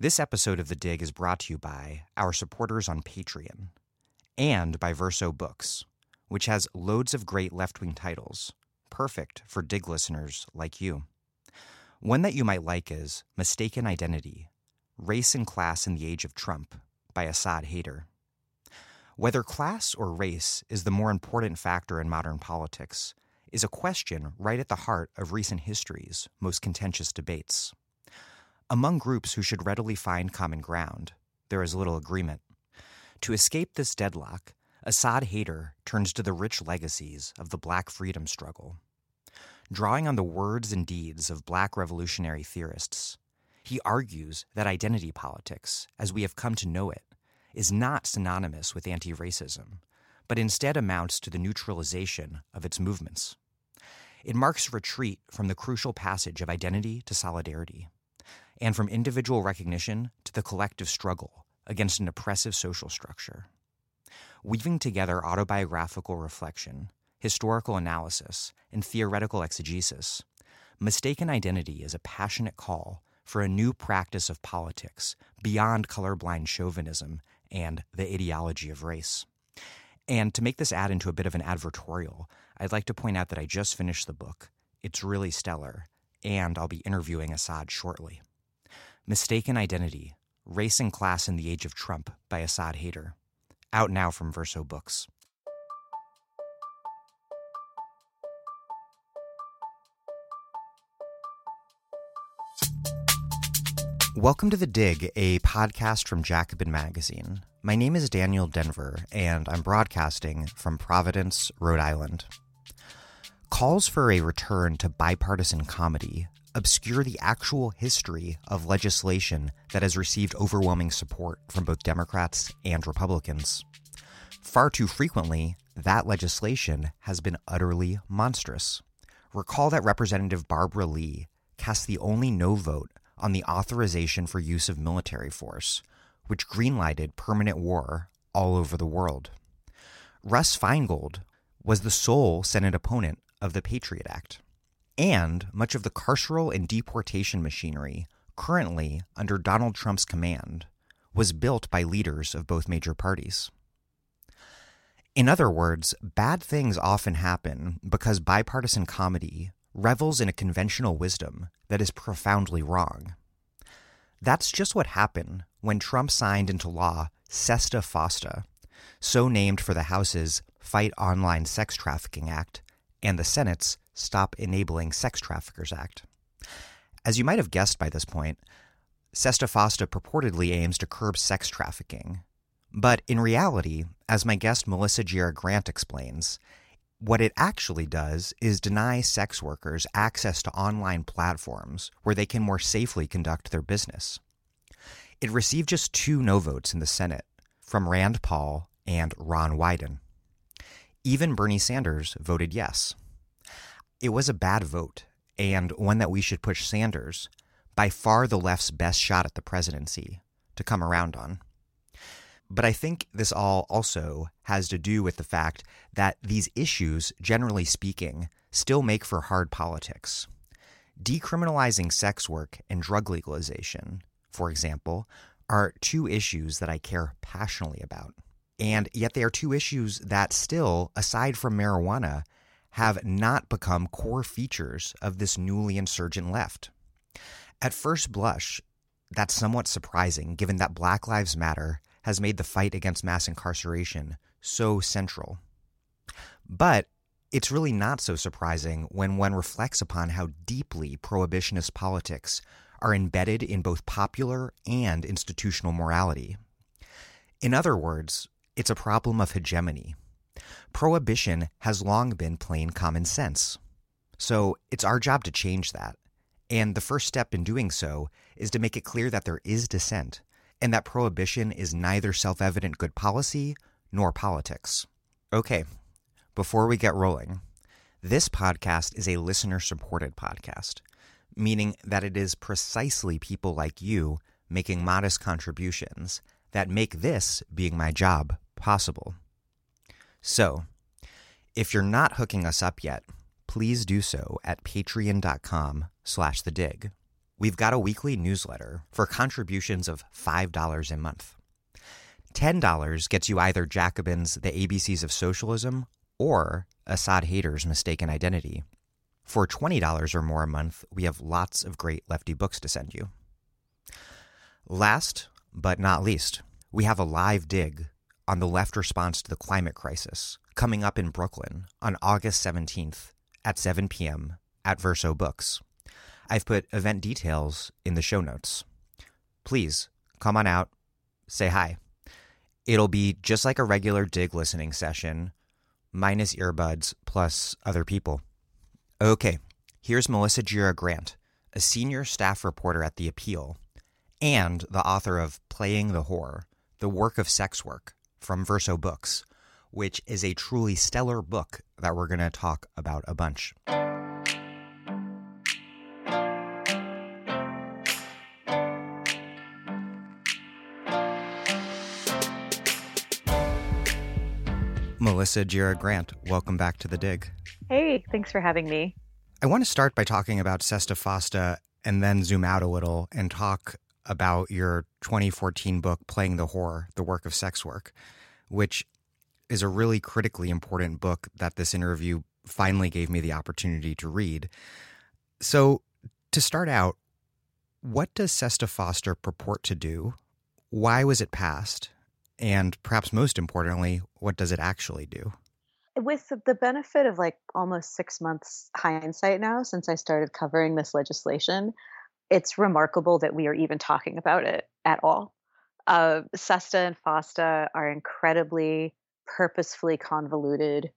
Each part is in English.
This episode of The Dig is brought to you by our supporters on Patreon and by Verso Books, which has loads of great left wing titles, perfect for Dig listeners like you. One that you might like is Mistaken Identity Race and Class in the Age of Trump by Asad Haider. Whether class or race is the more important factor in modern politics is a question right at the heart of recent history's most contentious debates. Among groups who should readily find common ground, there is little agreement. To escape this deadlock, Asad Haider turns to the rich legacies of the black freedom struggle. Drawing on the words and deeds of black revolutionary theorists, he argues that identity politics, as we have come to know it, is not synonymous with anti racism, but instead amounts to the neutralization of its movements. It marks a retreat from the crucial passage of identity to solidarity, and from individual recognition to the collective struggle against an oppressive social structure. Weaving together autobiographical reflection, historical analysis, and theoretical exegesis, Mistaken Identity is a passionate call for a new practice of politics beyond colorblind chauvinism and the ideology of race. And to make this ad into a bit of an advertorial, I'd like to point out that I just finished the book. It's really stellar, and I'll be interviewing Asad shortly. Mistaken Identity Race and Class in the Age of Trump by Asad Haider. Out now from Verso Books. Welcome to The Dig, a podcast from Jacobin Magazine. My name is Daniel Denvir, and I'm broadcasting from Providence, Rhode Island. Calls for a return to bipartisan comity obscure the actual history of legislation that has received overwhelming support from both Democrats and Republicans. Far too frequently, that legislation has been utterly monstrous. Recall that Representative Barbara Lee cast the only no vote on the authorization for use of military force, which greenlighted permanent war all over the world. Russ Feingold was the sole Senate opponent of the Patriot Act. And much of the carceral and deportation machinery currently under Donald Trump's command was built by leaders of both major parties. In other words, bad things often happen because bipartisan comity revels in a conventional wisdom that is profoundly wrong. That's just what happened when Trump signed into law SESTA FOSTA, so named for the House's Fight Online Sex Trafficking Act and the Senate's Stop Enabling Sex Traffickers Act. As you might have guessed by this point, SESTA FOSTA purportedly aims to curb sex trafficking. But in reality, as my guest Melissa Gira Grant explains, what it actually does is deny sex workers access to online platforms where they can more safely conduct their business. It received just two no votes in the Senate from Rand Paul and Ron Wyden. Even Bernie Sanders voted yes. It was a bad vote, and one that we should push Sanders, by far the left's best shot at the presidency, to come around on. But I think this all also has to do with the fact that these issues, generally speaking, still make for hard politics. Decriminalizing sex work and drug legalization, for example, are two issues that I care passionately about. And yet they are two issues that still, aside from marijuana, have not become core features of this newly insurgent left. At first blush, that's somewhat surprising given that Black Lives Matter has made the fight against mass incarceration so central. But it's really not so surprising when one reflects upon how deeply prohibitionist politics are embedded in both popular and institutional morality. In other words, it's a problem of hegemony. Prohibition has long been plain common sense. So it's our job to change that. And the first step in doing so is to make it clear that there is dissent and that prohibition is neither self evident good policy nor politics. Okay, before we get rolling, this podcast is a listener supported podcast, meaning that it is precisely people like you making modest contributions that make this being my job possible. So, if you're not hooking us up yet, please do so at patreon.com slash the dig. we've got a weekly newsletter for contributions of $5 a month. $10 gets you either Jacobin's The ABCs of Socialism or Asad Haider's Mistaken Identity. For $20 or more a month, we have lots of great lefty books to send you. Last but not least, we have a live dig on the left response to the climate crisis coming up in Brooklyn on August 17th at 7 p.m. at Verso Books. I've put event details in the show notes. Please come on out, say hi. It'll be just like a regular dig listening session, minus earbuds plus other people. Okay, here's Melissa Gira Grant, a senior staff reporter at The Appeal and the author of Playing the Whore, The Work of Sex Work from Verso Books, which is a truly stellar book that we're going to talk about a bunch. Melissa Gira Grant, welcome back to the dig. Hey, thanks for having me. I want to start by talking about Sesta Fosta and then zoom out a little and talk about your 2014 book, Playing the Whore, The Work of Sex Work, which is a really critically important book that this interview finally gave me the opportunity to read. So, to start out, what does Sesta Fosta purport to do? Why was it passed? And perhaps most importantly, what does it actually do? With the benefit of like almost six months hindsight now, since I started covering this legislation, it's remarkable that we are even talking about it at all. Uh, SESTA and FOSTA are incredibly purposefully convoluted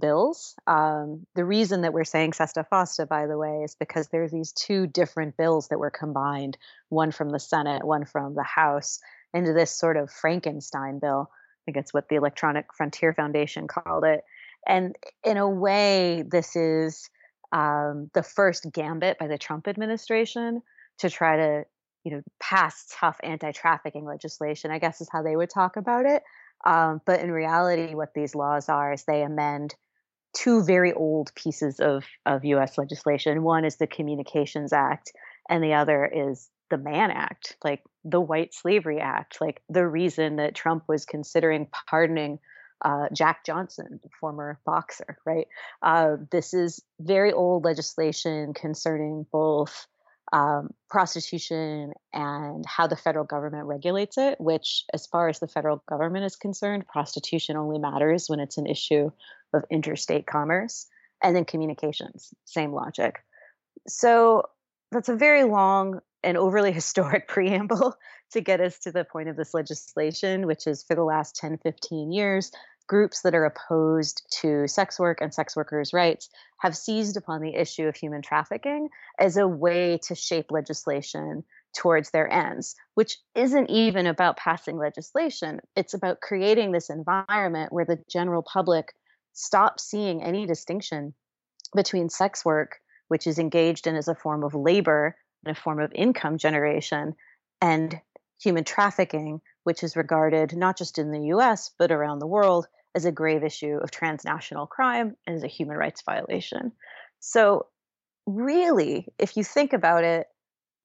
bills. Um, the reason that we're saying SESTA FOSTA, by the way, is because there's these two different bills that were combined, one from the Senate, one from the House, into this sort of Frankenstein bill. I think it's what the Electronic Frontier Foundation called it. And in a way, this is um, the first gambit by the Trump administration to try to, you know, pass tough anti-trafficking legislation. I guess is how they would talk about it. Um, but in reality, what these laws are is they amend two very old pieces of of U.S. legislation. One is the Communications Act, and the other is the Mann Act, like the White Slavery Act, like the reason that Trump was considering pardoning uh, Jack Johnson, former boxer, right? Uh, this is very old legislation concerning both um, prostitution and how the federal government regulates it, which, as far as the federal government is concerned, prostitution only matters when it's an issue of interstate commerce. And then communications, same logic. So that's a very long and overly historic preamble to get us to the point of this legislation, which is for the last 10, 15 years, groups that are opposed to sex work and sex workers' rights have seized upon the issue of human trafficking as a way to shape legislation towards their ends, which isn't even about passing legislation. It's about creating this environment where the general public stops seeing any distinction between sex work, which is engaged in as a form of labor a form of income generation, and human trafficking, which is regarded not just in the US, but around the world as a grave issue of transnational crime and as a human rights violation. So, really, if you think about it,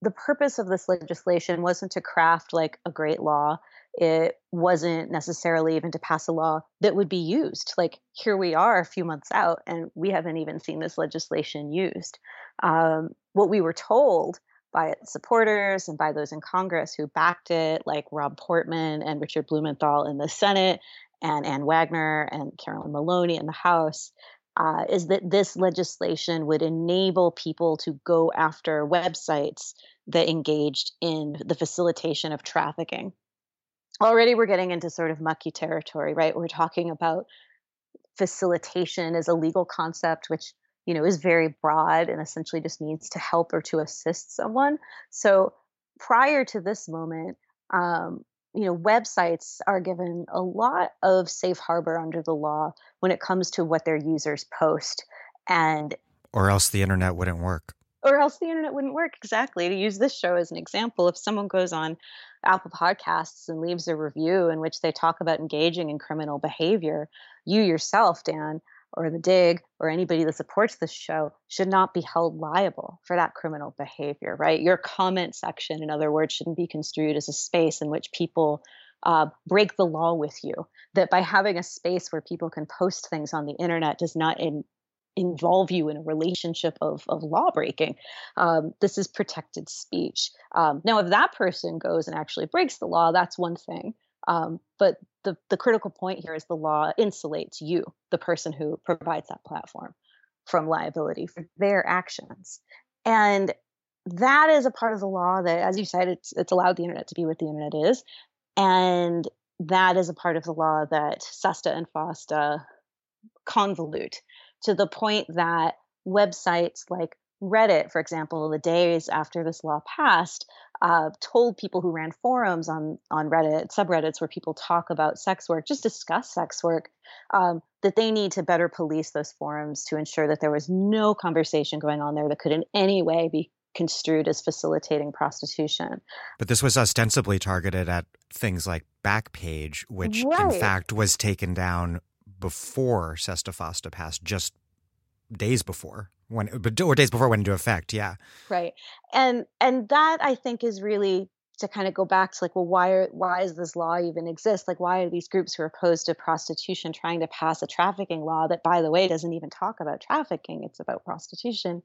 the purpose of this legislation wasn't to craft like a great law. It wasn't necessarily even to pass a law that would be used. Like, here we are a few months out, and we haven't even seen this legislation used. Um, what we were told by its supporters and by those in Congress who backed it, like Rob Portman and Richard Blumenthal in the Senate, and Ann Wagner and Carolyn Maloney in the House, uh, is that this legislation would enable people to go after websites that engaged in the facilitation of trafficking. Already, we're getting into sort of mucky territory, right? We're talking about facilitation as a legal concept, which you know is very broad and essentially just means to help or to assist someone. So, prior to this moment, um, you know websites are given a lot of safe harbor under the law when it comes to what their users post and or else the internet wouldn't work or else the internet wouldn't work exactly to use this show as an example if someone goes on apple podcasts and leaves a review in which they talk about engaging in criminal behavior you yourself dan or the dig or anybody that supports this show should not be held liable for that criminal behavior right your comment section in other words shouldn't be construed as a space in which people uh, break the law with you that by having a space where people can post things on the internet does not in, involve you in a relationship of, of law breaking. Um, this is protected speech. Um, now, if that person goes and actually breaks the law, that's one thing. Um, but the, the critical point here is the law insulates you, the person who provides that platform, from liability for their actions. And that is a part of the law that, as you said, it's, it's allowed the internet to be what the internet is. And that is a part of the law that SESTA and FOSTA convolute to the point that websites like Reddit, for example, the days after this law passed, uh, told people who ran forums on on Reddit, subreddits where people talk about sex work, just discuss sex work, um, that they need to better police those forums to ensure that there was no conversation going on there that could in any way be construed as facilitating prostitution. But this was ostensibly targeted at things like Backpage, which right. in fact was taken down before Sesta Fosta passed, just days before when but or days before it went into effect yeah. Right and and that i think is really to kind of go back to like well why are why does this law even exist? Like why are these groups who are opposed to prostitution trying to pass a trafficking law that by the way doesn't even talk about trafficking it's about prostitution?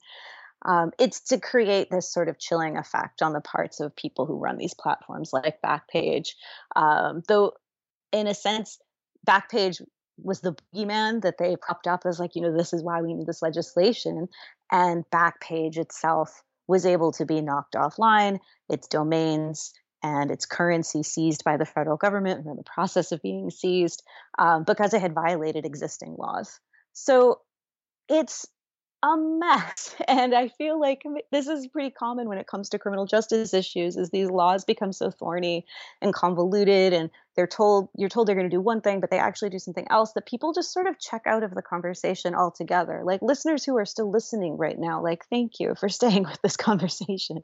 Um, it's to create this sort of chilling effect on the parts of people who run these platforms like backpage. Um, though in a sense backpage was the boogeyman that they propped up as like you know this is why we need this legislation and backpage itself was able to be knocked offline its domains and its currency seized by the federal government or in the process of being seized um, because it had violated existing laws. So it's a mess and i feel like this is pretty common when it comes to criminal justice issues is these laws become so thorny and convoluted and they're told you're told they're going to do one thing but they actually do something else that people just sort of check out of the conversation altogether. Like listeners who are still listening right now like thank you for staying with this conversation.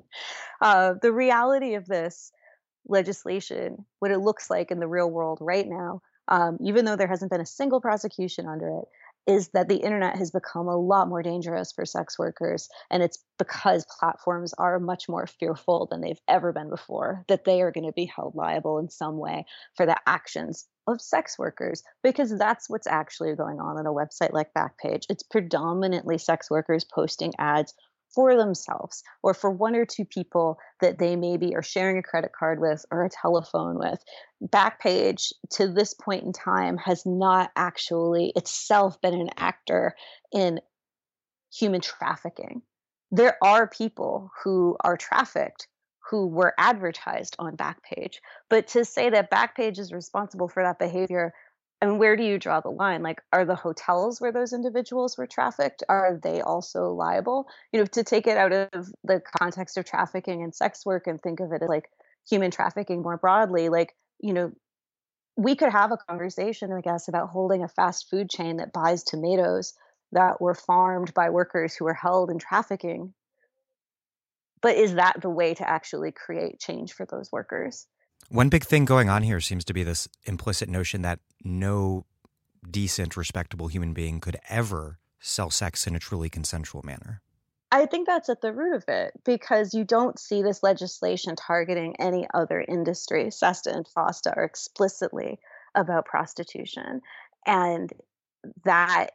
Uh, the reality of this legislation what it looks like in the real world right now um, even though there hasn't been a single prosecution under it is that the internet has become a lot more dangerous for sex workers. And it's because platforms are much more fearful than they've ever been before that they are going to be held liable in some way for the actions of sex workers, because that's what's actually going on on a website like Backpage. It's predominantly sex workers posting ads for themselves or for one or two people that they maybe are sharing a credit card with or a telephone with. Backpage to this point in time has not actually itself been an actor in human trafficking. There are people who are trafficked who were advertised on Backpage, but to say that Backpage is responsible for that behavior and where do you draw the line? Like are the hotels where those individuals were trafficked are they also liable? You know to take it out of the context of trafficking and sex work and think of it as like human trafficking more broadly like you know we could have a conversation i guess about holding a fast food chain that buys tomatoes that were farmed by workers who were held in trafficking. But is that the way to actually create change for those workers one big thing going on here seems to be this implicit notion that no decent, respectable human being could ever sell sex in a truly consensual manner. I think that's at the root of it because you don't see this legislation targeting any other industry. SESTA and FOSTA are explicitly about prostitution. And that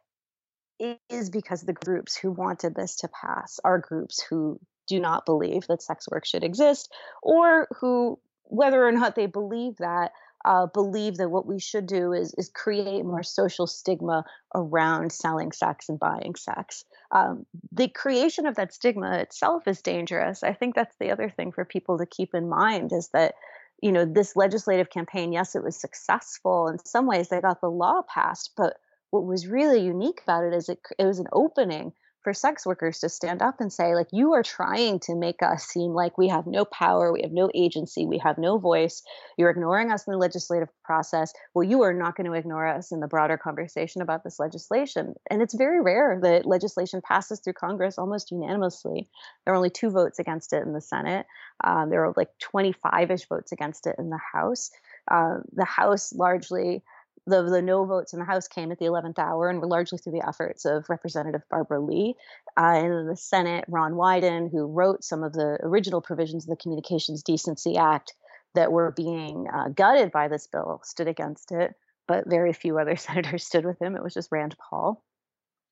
is because the groups who wanted this to pass are groups who do not believe that sex work should exist or who whether or not they believe that, uh, believe that what we should do is is create more social stigma around selling sex and buying sex. Um, the creation of that stigma itself is dangerous. I think that's the other thing for people to keep in mind is that you know this legislative campaign. Yes, it was successful in some ways. They got the law passed, but what was really unique about it is it it was an opening for sex workers to stand up and say like you are trying to make us seem like we have no power we have no agency we have no voice. You're ignoring us in the legislative process. Well you are not going to ignore us in the broader conversation about this legislation. And it's very rare that legislation passes through congress almost unanimously. There are only two votes against it in the senate. Um, there are like 25ish votes against it in the house. Uh, the house largely the, the no votes in the House came at the 11th hour and were largely through the efforts of Representative Barbara Lee. Uh, and in the Senate, Ron Wyden, who wrote some of the original provisions of the Communications Decency Act that were being uh, gutted by this bill, stood against it. But very few other senators stood with him. It was just Rand Paul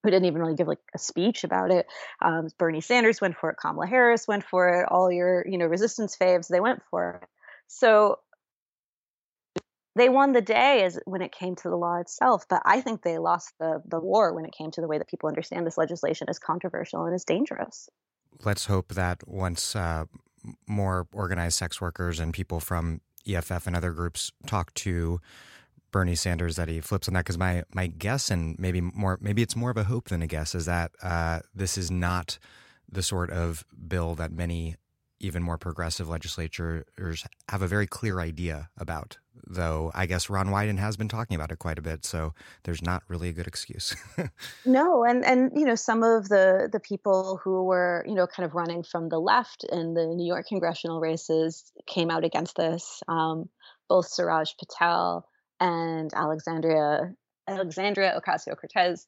who didn't even really give like a speech about it. Um, Bernie Sanders went for it. Kamala Harris went for it. All your you know resistance faves they went for it. So they won the day as when it came to the law itself, but I think they lost the the war when it came to the way that people understand this legislation as controversial and as dangerous. Let's hope that once uh, more organized sex workers and people from EFF and other groups talk to Bernie Sanders that he flips on that because my my guess and maybe more maybe it's more of a hope than a guess is that uh, this is not the sort of bill that many even more progressive legislatures have a very clear idea about. Though I guess Ron Wyden has been talking about it quite a bit, so there's not really a good excuse. no, and and you know some of the the people who were you know kind of running from the left in the New York congressional races came out against this. Um, both Suraj Patel and Alexandria Alexandria Ocasio Cortez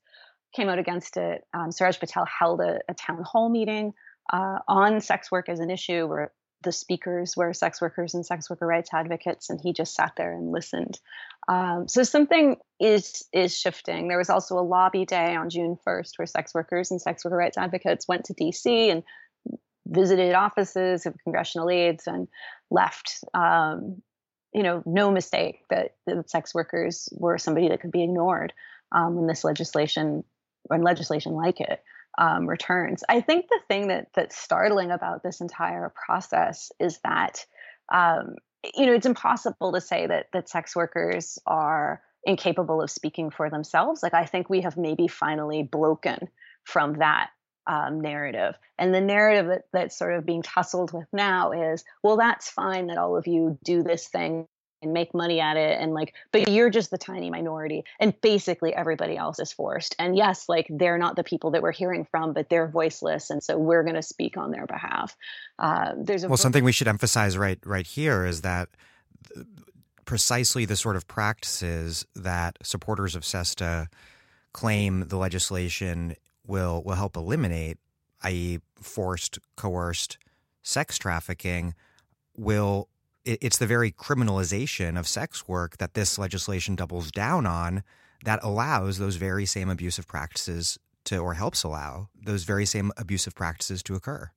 came out against it. Um, Suraj Patel held a, a town hall meeting uh, on sex work as an issue where the speakers were sex workers and sex worker rights advocates, and he just sat there and listened. Um, so something is is shifting. There was also a lobby day on June 1st where sex workers and sex worker rights advocates went to DC and visited offices of congressional aides and left um, you know, no mistake that, that sex workers were somebody that could be ignored um, when this legislation, when legislation like it um, returns. I think the thing that that's startling about this entire process is that, um, you know, it's impossible to say that that sex workers are incapable of speaking for themselves. Like I think we have maybe finally broken from that um, narrative. And the narrative that, that's sort of being tussled with now is, well, that's fine that all of you do this thing and make money at it and like but you're just the tiny minority and basically everybody else is forced and yes like they're not the people that we're hearing from but they're voiceless and so we're going to speak on their behalf uh, there's well something we should emphasize right right here is that precisely the sort of practices that supporters of SESTA claim the legislation will will help eliminate, i.e., forced, coerced sex trafficking, will it's the very criminalization of sex work that this legislation doubles down on that allows those very same abusive practices to or helps allow those very same abusive practices to occur.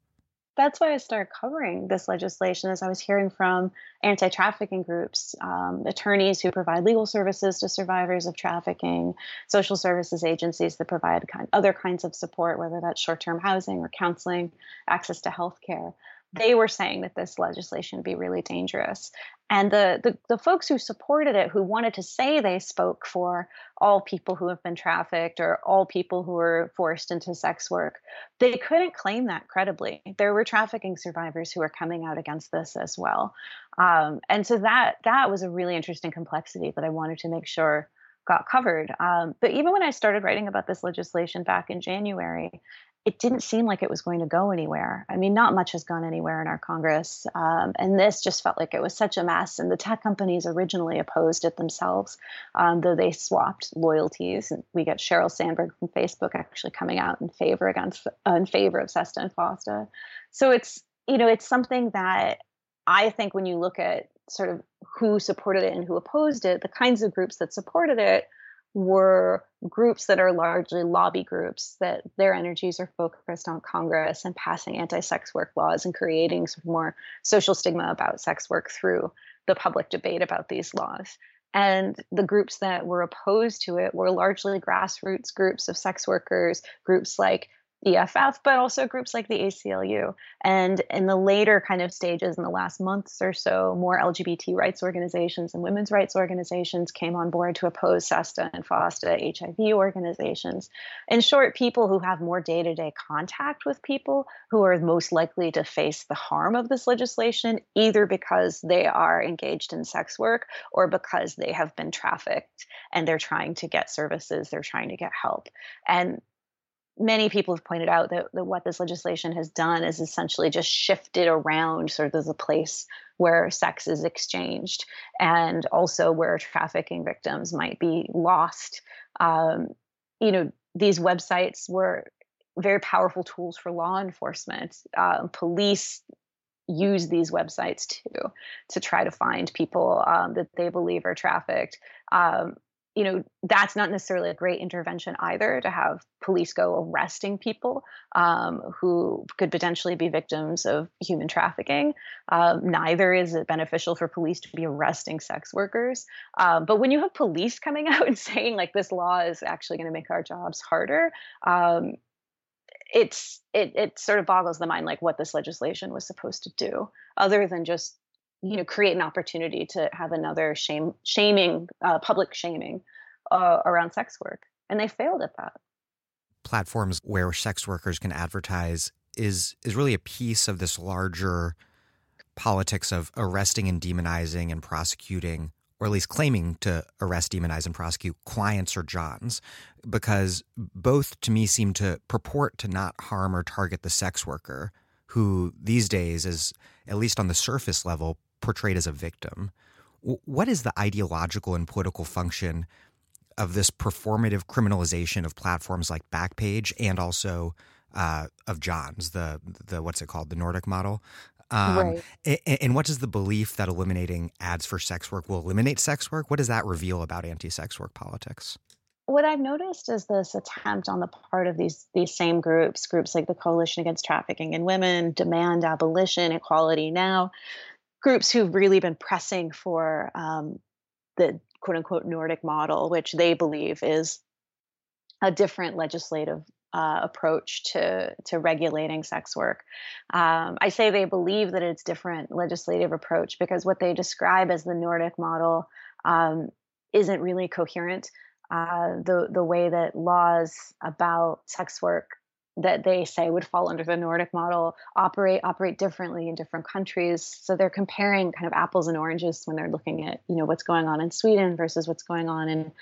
That's why I started covering this legislation as I was hearing from anti-trafficking groups, um, attorneys who provide legal services to survivors of trafficking, social services agencies that provide kind, other kinds of support, whether that's short-term housing or counseling, access to health care they were saying that this legislation would be really dangerous. And the, the, the folks who supported it, who wanted to say they spoke for all people who have been trafficked or all people who were forced into sex work, they couldn't claim that credibly. There were trafficking survivors who were coming out against this as well. Um, and so that that was a really interesting complexity that I wanted to make sure got covered. Um, but even when I started writing about this legislation back in January, it didn't seem like it was going to go anywhere. I mean, not much has gone anywhere in our Congress. Um, and this just felt like it was such a mess. And the tech companies originally opposed it themselves, um, though they swapped loyalties. And we get Sheryl Sandberg from Facebook actually coming out in favor against uh, in favor of SESTA and FOSTA. So it's you know it's something that I think when you look at sort of who supported it and who opposed it, the kinds of groups that supported it were groups that are largely lobby groups that their energies are focused on Congress and passing anti-sex work laws and creating more social stigma about sex work through the public debate about these laws. And the groups that were opposed to it were largely grassroots groups of sex workers, groups like EFF, but also groups like the ACLU. And in the later kind of stages, in the last months or so, more LGBT rights organizations and women's rights organizations came on board to oppose SESTA and FOSTA, HIV organizations. In short, people who have more day to day contact with people who are most likely to face the harm of this legislation, either because they are engaged in sex work or because they have been trafficked and they're trying to get services, they're trying to get help. And many people have pointed out that, that, what this legislation has done is essentially just shifted around sort of the place where sex is exchanged and also where trafficking victims might be lost. Um, you know, these websites were very powerful tools for law enforcement. Um, police use these websites too to try to find people um, that they believe are trafficked. Um, you know that's not necessarily a great intervention either to have police go arresting people um, who could potentially be victims of human trafficking. Um, neither is it beneficial for police to be arresting sex workers. Um, but when you have police coming out and saying like this law is actually going to make our jobs harder um, it's it, it sort of boggles the mind like what this legislation was supposed to do other than just you know create an opportunity to have another shame shaming uh, public shaming uh, around sex work. And they failed at that. Platforms where sex workers can advertise is is really a piece of this larger politics of arresting and demonizing and prosecuting or at least claiming to arrest demonize and prosecute clients or johns because both to me seem to purport to not harm or target the sex worker who these days is at least on the surface level portrayed as a victim. What is the ideological and political function of this performative criminalization of platforms like Backpage and also uh, of Johns, the the what's it called, the Nordic model? Um, right. And, and does the belief that eliminating ads for sex work will eliminate sex work? What does that reveal about anti-sex work politics? What I've noticed is this attempt on the part of these these same groups, groups like the Coalition Against Trafficking in Women, Demand Abolition, Equality Now, groups who've really been pressing for um, the quote unquote Nordic model, which they believe is a different legislative uh, approach to to regulating sex work. Um, I say they believe that it's different legislative approach because what they describe as the Nordic model um, isn't really coherent. Uh, the the way that laws about sex work that they say would fall under the Nordic model operate operate differently in different countries. So they're comparing kind of apples and oranges when they're looking at you know what's going on in Sweden versus what's going on in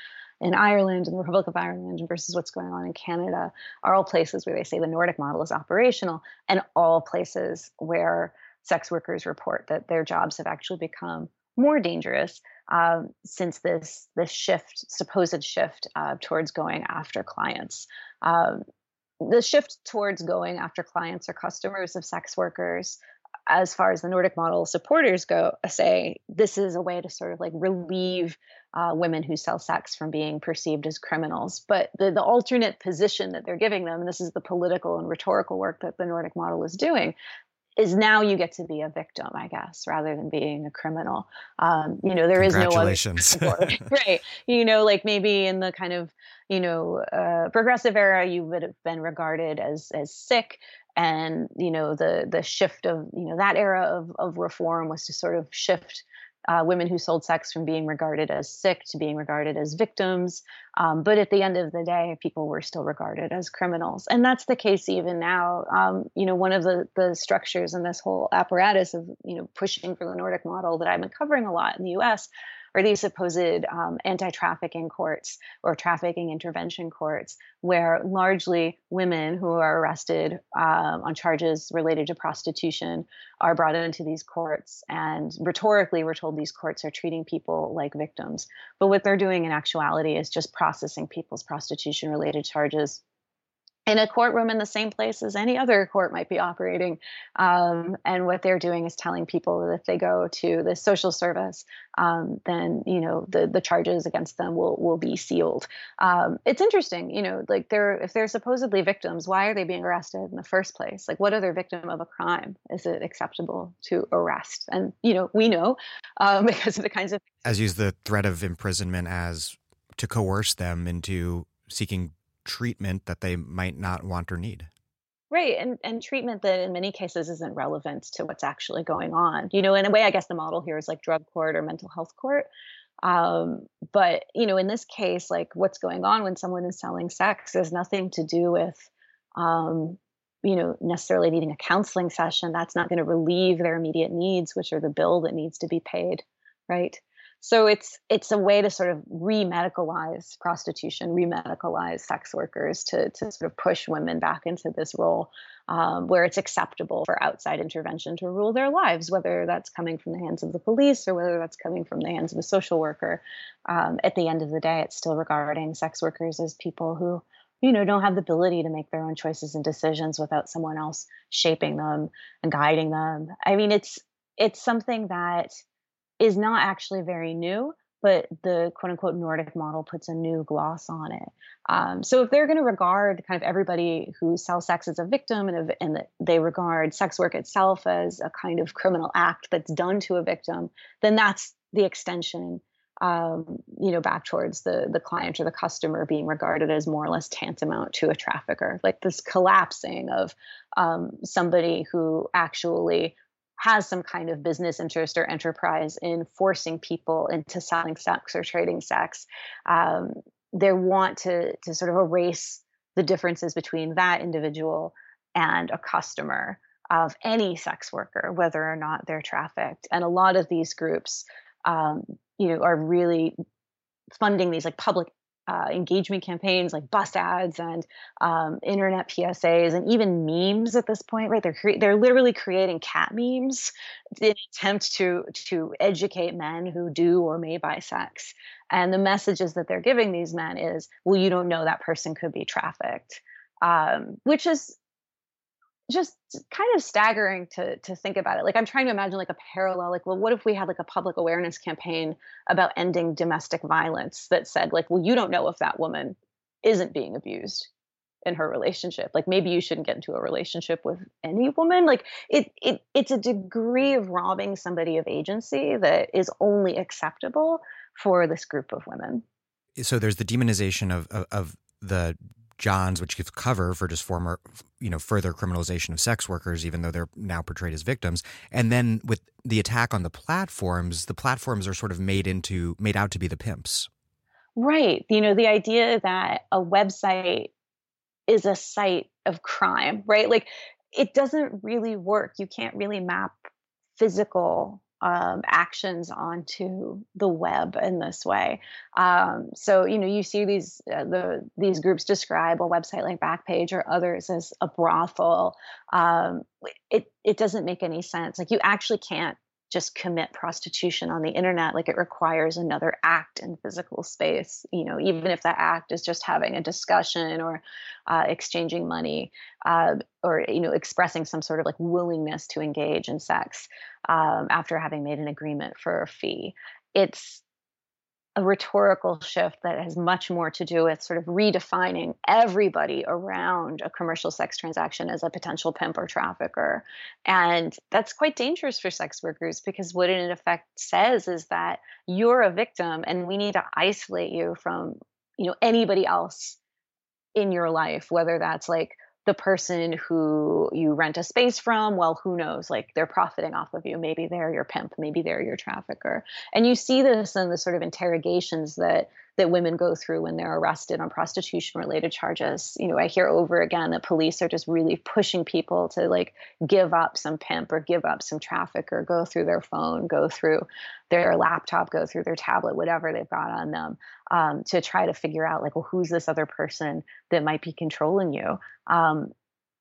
in Ireland and the Republic of Ireland versus what's going on in Canada are all places where they say the Nordic model is operational and all places where sex workers report that their jobs have actually become more dangerous um, since this this shift, supposed shift uh, towards going after clients. Um, the shift towards going after clients or customers of sex workers as far as the Nordic model supporters go, say this is a way to sort of like relieve uh, women who sell sex from being perceived as criminals. But the, the alternate position that they're giving them, and this is the political and rhetorical work that the Nordic model is doing, is now you get to be a victim, I guess, rather than being a criminal. Um, you know, there is no other right. You know, like maybe in the kind of you know uh, progressive era, you would have been regarded as as sick, and you know the the shift of you know that era of of reform was to sort of shift uh, women who sold sex from being regarded as sick to being regarded as victims. Um, but at the end of the day, people were still regarded as criminals. And that's the case even now. Um, you know, one of the, the structures in this whole apparatus of, you know, pushing for the Nordic model that I've been covering a lot in the US or these supposed um, anti trafficking courts or trafficking intervention courts, where largely women who are arrested um, on charges related to prostitution are brought into these courts. And rhetorically, we're told these courts are treating people like victims. But what they're doing in actuality is just processing people's prostitution related charges in a courtroom in the same place as any other court might be operating. Um, and what they're doing is telling people that if they go to the social service, um, then you know the the charges against them will will be sealed. Um, it's interesting, you know, like they're if they're supposedly victims, why are they being arrested in the first place? Like, what other victim of a crime is it acceptable to arrest? And you know, we know um, because of the kinds of as use the threat of imprisonment as to coerce them into seeking treatment that they might not want or need. Right, and and treatment that in many cases isn't relevant to what's actually going on. You know, in a way, I guess the model here is like drug court or mental health court. Um, but you know, in this case, like what's going on when someone is selling sex has nothing to do with, um, you know, necessarily needing a counseling session. That's not going to relieve their immediate needs, which are the bill that needs to be paid, right? So it's it's a way to sort of re-medicalize prostitution, re-medicalize sex workers to to sort of push women back into this role um, where it's acceptable for outside intervention to rule their lives, whether that's coming from the hands of the police or whether that's coming from the hands of a social worker. Um, at the end of the day, it's still regarding sex workers as people who you know don't have the ability to make their own choices and decisions without someone else shaping them and guiding them i mean it's it's something that is not actually very new but the quote unquote nordic model puts a new gloss on it um, so if they're going to regard kind of everybody who sells sex as a victim and, and they regard sex work itself as a kind of criminal act that's done to a victim then that's the extension um, you know, back towards the the client or the customer being regarded as more or less tantamount to a trafficker. Like this collapsing of um, somebody who actually has some kind of business interest or enterprise in forcing people into selling sex or trading sex. Um, they want to to sort of erase the differences between that individual and a customer of any sex worker, whether or not they're trafficked. And a lot of these groups um, you know are really funding these like public uh, engagement campaigns like bus ads and um, internet PSAs and even memes at this point, right? They're cre- they're literally creating cat memes in attempt to to educate men who do or may buy sex. And the messages that they're giving these men is, well, you don't know that person could be trafficked, um, which is just kind of staggering to to think about it. Like I'm trying to imagine like a parallel. Like, well, what if we had like a public awareness campaign about ending domestic violence that said like, well, you don't know if that woman isn't being abused in her relationship. Like maybe you shouldn't get into a relationship with any woman. Like it it it's a degree of robbing somebody of agency that is only acceptable for this group of women. So there's the demonization of of, of the Johns, which gives cover for just former, you know, further criminalization of sex workers, even though they're now portrayed as victims. And then with the attack on the platforms, the platforms are sort of made into made out to be the pimps. Right. You know, the idea that a website is a site of crime, right? Like it doesn't really work. You can't really map physical um, actions onto the web in this way. Um, so you know you see these uh, the these groups describe a website like Backpage or others as a brothel. Um, it it doesn't make any sense. Like you actually can't just commit prostitution on the internet like it requires another act in physical space you know even if that act is just having a discussion or uh, exchanging money uh, or you know expressing some sort of like willingness to engage in sex um, after having made an agreement for a fee. It's a rhetorical shift that has much more to do with sort of redefining everybody around a commercial sex transaction as a potential pimp or trafficker. And that's quite dangerous for sex workers because what it in effect says is that you're a victim and we need to isolate you from, you know, anybody else in your life, whether that's like the person who you rent a space from, well, who knows? Like they're profiting off of you. Maybe they're your pimp, maybe they're your trafficker. And you see this in the sort of interrogations that that women go through when they're arrested on prostitution related charges. You know, I hear over again that police are just really pushing people to like give up some pimp or give up some traffic or go through their phone, go through their laptop, go through their tablet, whatever they've got on them, um, to try to figure out like, well, who's this other person that might be controlling you? Um,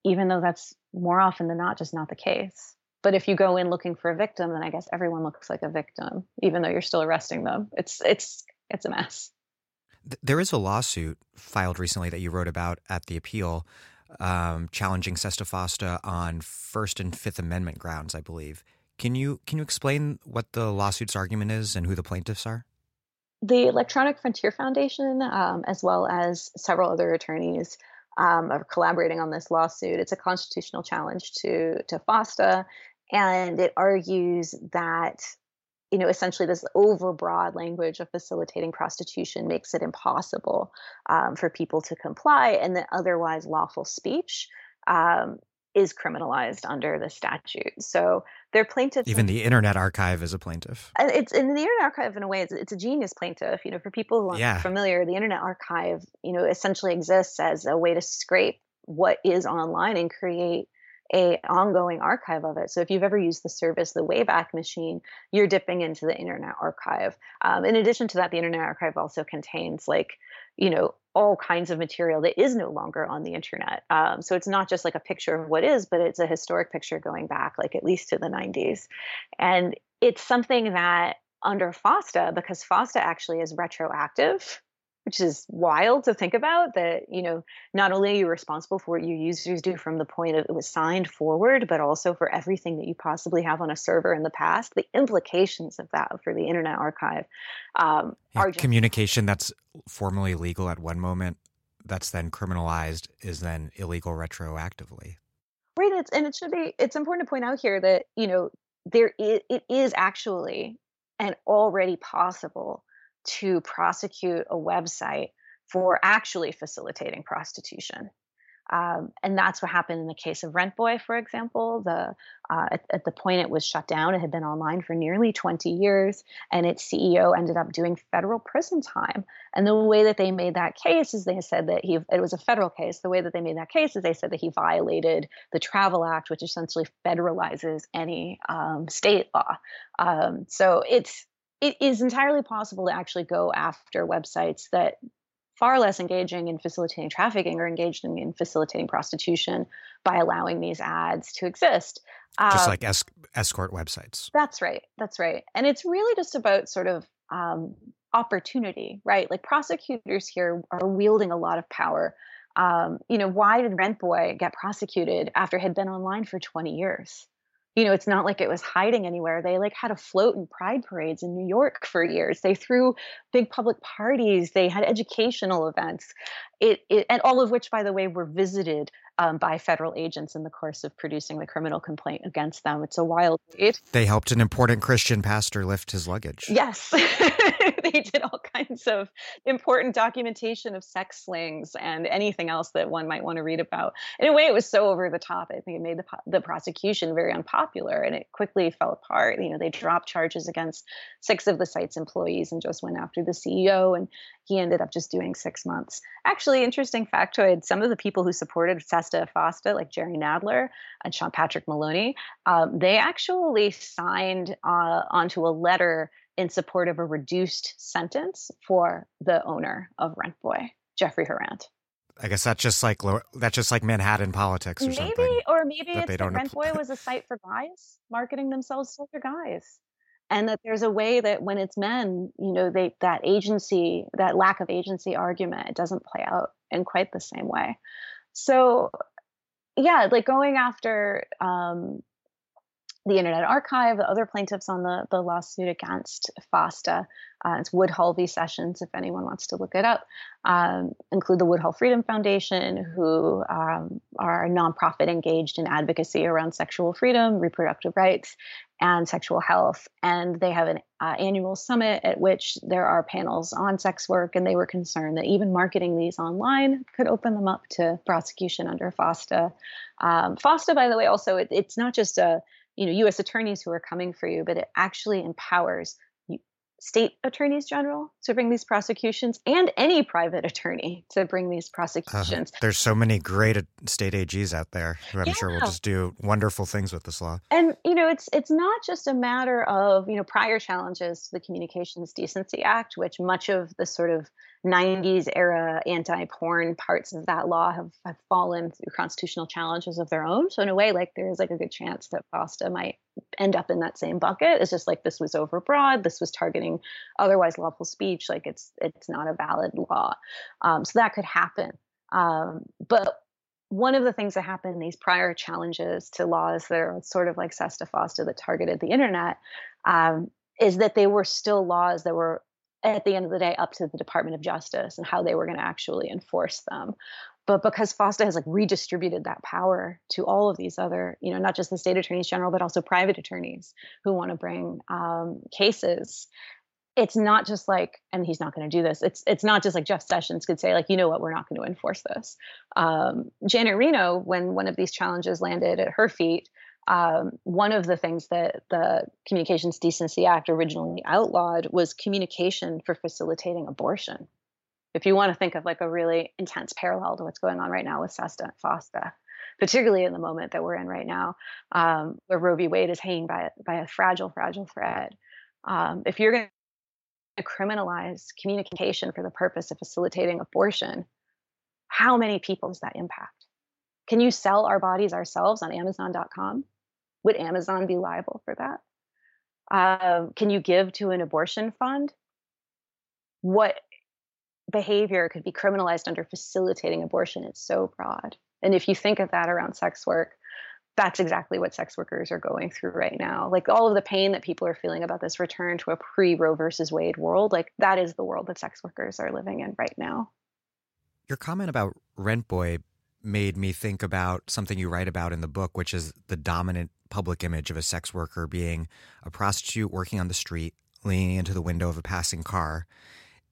even though that's more often than not just not the case. But if you go in looking for a victim, then I guess everyone looks like a victim, even though you're still arresting them. It's it's it's a mess. There is a lawsuit filed recently that you wrote about at the appeal, um, challenging Sesta Fosta on First and Fifth Amendment grounds, I believe. Can you can you explain what the lawsuit's argument is and who the plaintiffs are? The Electronic Frontier Foundation, um, as well as several other attorneys, um, are collaborating on this lawsuit. It's a constitutional challenge to to FOSTA, and it argues that you know, essentially this overbroad language of facilitating prostitution makes it impossible um, for people to comply, and that otherwise lawful speech um, is criminalized under the statute. So their plaintiffs. Even the Internet Archive is a plaintiff. It's in the Internet Archive in a way. It's, it's a genius plaintiff. You know, for people who aren't yeah. familiar, the Internet Archive, you know, essentially exists as a way to scrape what is online and create a ongoing archive of it. So if you've ever used the service, the Wayback Machine, you're dipping into the Internet Archive. Um, in addition to that, the Internet Archive also contains like you know all kinds of material that is no longer on the internet. Um, so it's not just like a picture of what is, but it's a historic picture going back like at least to the 90s, and it's something that under FOSTA, because FOSTA actually is retroactive, which is wild to think about that you know not only are you responsible for what your users do from the point of it was signed forward but also for everything that you possibly have on a server in the past the implications of that for the internet archive um, yeah, are just- communication that's formally legal at one moment that's then criminalized is then illegal retroactively. Right it's, and it should be it's important to point out here that you know there is, it is actually and already possible to prosecute a website for actually facilitating prostitution. Um, and that's what happened in the case of Rentboy, for example. The uh, at, at, the point it was shut down, it had been online for nearly 20 years, and its CEO ended up doing federal prison time. And the way that they made that case is they said that he it was a federal case. The way that they made that case is they said that he violated the Travel Act, which essentially federalizes any um, state law. Um, so it's it is entirely possible to actually go after websites that far less engaging in facilitating trafficking or engaged in, in facilitating prostitution by allowing these ads to exist. Just um, like es- escort websites. That's right. That's right. And it's really just about sort of um, opportunity, right? Like prosecutors here are wielding a lot of power. Um, you know, why did Rentboy get prosecuted after he'd been online for 20 years? You know, it's not like it was hiding anywhere. They like had a float in pride parades in New York for years. They threw big public parties. They had educational events. It, it and all of which, by the way, were visited um, by federal agents in the course of producing the criminal complaint against them. It's a wild it. They helped an important Christian pastor lift his luggage. Yes. they did all kinds of important documentation of sex slings and anything else that one might want to read about. In a way, it was so over the top. I think it made the, the prosecution very unpopular and it quickly fell apart. You know, they dropped charges against six of the site's employees and just went after the CEO. And he ended up just doing six months. Actually, interesting factoid some of the people who supported FOSTA, like Jerry Nadler and Sean Patrick Maloney, um, they actually signed uh, onto a letter in support of a reduced sentence for the owner of Rentboy, Jeffrey Hurant. I guess that's just like that's just like Manhattan politics or maybe, something. Or maybe it's that Rentboy was a site for guys marketing themselves to other guys and that there's a way that when it's men you know they that agency that lack of agency argument it doesn't play out in quite the same way so yeah like going after um, the Internet Archive, the other plaintiffs on the, the lawsuit against FOSTA. Uh, it's Woodhull v. Sessions, if anyone wants to look it up. Um, include the Woodhull Freedom Foundation, who um, are a nonprofit engaged in advocacy around sexual freedom, reproductive rights, and sexual health. And they have an uh, annual summit at which there are panels on sex work, and they were concerned that even marketing these online could open them up to prosecution under FOSTA. Um, FOSTA, by the way, also it, it's not just a you know U.S. attorneys who are coming for you, but it actually empowers state attorneys general to bring these prosecutions and any private attorney to bring these uh-huh. prosecutions. Uh, there's so many great state AGs out there who I'm yeah. sure will just do wonderful things with this law. And you know, it's it's not just a matter of, you know, prior challenges to the Communications Decency Act, which much of the sort of 90s era anti-porn parts of that law have, have fallen through constitutional challenges of their own. So in a way, like there's like a good chance that FOSTA might end up in that same bucket. It's just like this was overbroad. This was targeting otherwise lawful speech. Like it's it's not a valid law. Um, so that could happen. Um, but one of the things that happened in these prior challenges to laws that are sort of like SESTA FOSTA that targeted the internet um, is that they were still laws that were at the end of the day up to the Department of Justice and how they were going to actually enforce them. But because FOSTA has like redistributed that power to all of these other, you know, not just the state attorneys general, but also private attorneys who want to bring um, cases, it's not just like, and he's not going to do this. It's it's not just like Jeff Sessions could say like, you know what, we're not going to enforce this. Um, Janet Reno, when one of these challenges landed at her feet, um, one of the things that the Communications Decency Act originally outlawed was communication for facilitating abortion. If you want to think of like a really intense parallel to what's going on right now with SESTA and FOSTA. particularly in the moment that we're in right now, um, where Roe v. Wade is hanging by by a fragile, fragile thread. Um, if you're going to criminalize communication for the purpose of facilitating abortion, how many people does that impact? Can you sell our bodies ourselves on Amazon.com? Would Amazon be liable for that? Um, can you give to an abortion fund? What behavior could be criminalized under facilitating abortion? It's so broad. And if you think of that around sex work, that's exactly what sex workers are going through right now. Like all of the pain that people are feeling about this return to a pre Roe versus Wade world, like that is the world that sex workers are living in right now. Your comment about Rent Boy made me think about something you write about in the book, which is the dominant public image of a sex worker being a prostitute working on the street, leaning into the window of a passing car.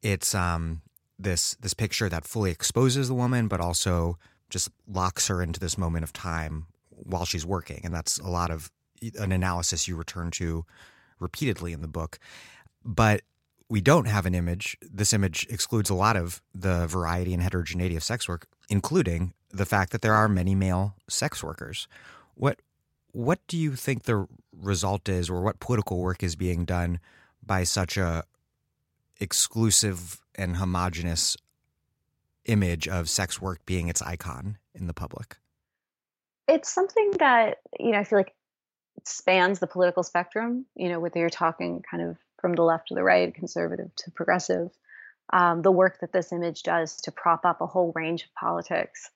It's um, this this picture that fully exposes the woman, but also just locks her into this moment of time while she's working, and that's a lot of an analysis you return to repeatedly in the book. But we don't have an image. This image excludes a lot of the variety and heterogeneity of sex work, including the fact that there are many male sex workers. What what do you think the result is, or what political work is being done by such a exclusive and homogenous image of sex work being its icon in the public? It's something that you know I feel like spans the political spectrum. You know, whether you're talking kind of from the left to the right, conservative to progressive, um, the work that this image does to prop up a whole range of politics.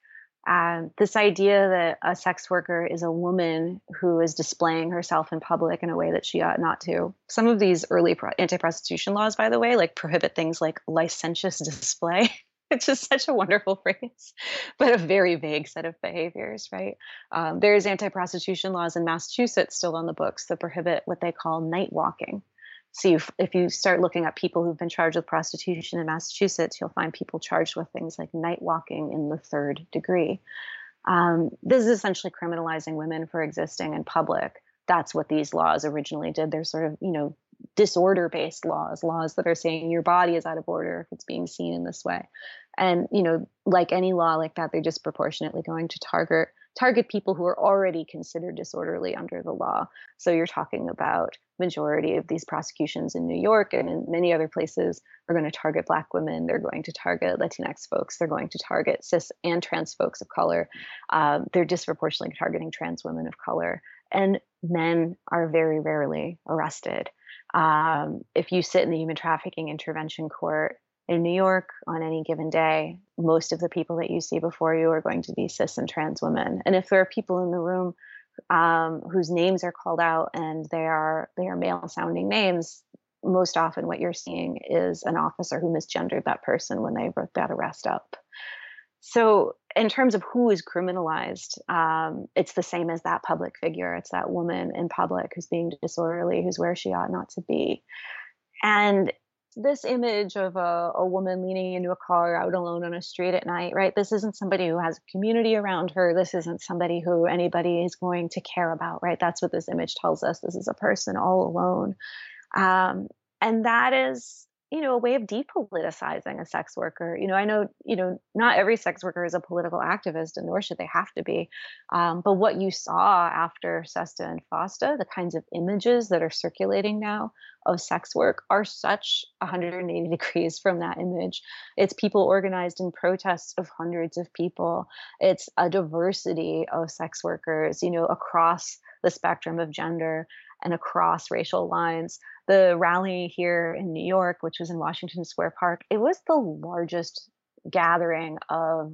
Um, this idea that a sex worker is a woman who is displaying herself in public in a way that she ought not to. Some of these early pro- anti prostitution laws, by the way, like prohibit things like licentious display. It's just such a wonderful phrase, but a very vague set of behaviors, right? Um, there's anti prostitution laws in Massachusetts still on the books that prohibit what they call night walking. So you, if you start looking at people who've been charged with prostitution in Massachusetts, you'll find people charged with things like night walking in the third degree. Um, this is essentially criminalizing women for existing in public. That's what these laws originally did. They're sort of, you know, disorder based laws, laws that are saying your body is out of order if it's being seen in this way. And, you know, like any law like that, they're disproportionately going to target target people who are already considered disorderly under the law. So you're talking about majority of these prosecutions in New York and in many other places are going to target black women. They're going to target Latinx folks. They're going to target cis and trans folks of color. Um, they're disproportionately targeting trans women of color. And men are very rarely arrested. Um, if you sit in the human trafficking intervention court, in New York on any given day, most of the people that you see before you are going to be cis and trans women. And if there are people in the room um, whose names are called out and they are they are male sounding names, most often what you're seeing is an officer who misgendered that person when they wrote that arrest up. So, in terms of who is criminalized, um, it's the same as that public figure. It's that woman in public who's being disorderly, who's where she ought not to be. And this image of a, a woman leaning into a car out alone on a street at night, right? This isn't somebody who has a community around her. This isn't somebody who anybody is going to care about, right? That's what this image tells us. This is a person all alone. Um, and that is you know a way of depoliticizing a sex worker you know i know you know not every sex worker is a political activist and nor should they have to be um, but what you saw after sesta and fosta the kinds of images that are circulating now of sex work are such 180 degrees from that image. It's people organized in protests of hundreds of people. It's a diversity of sex workers you know across the spectrum of gender and across racial lines. The rally here in New York, which was in Washington Square Park, it was the largest gathering of,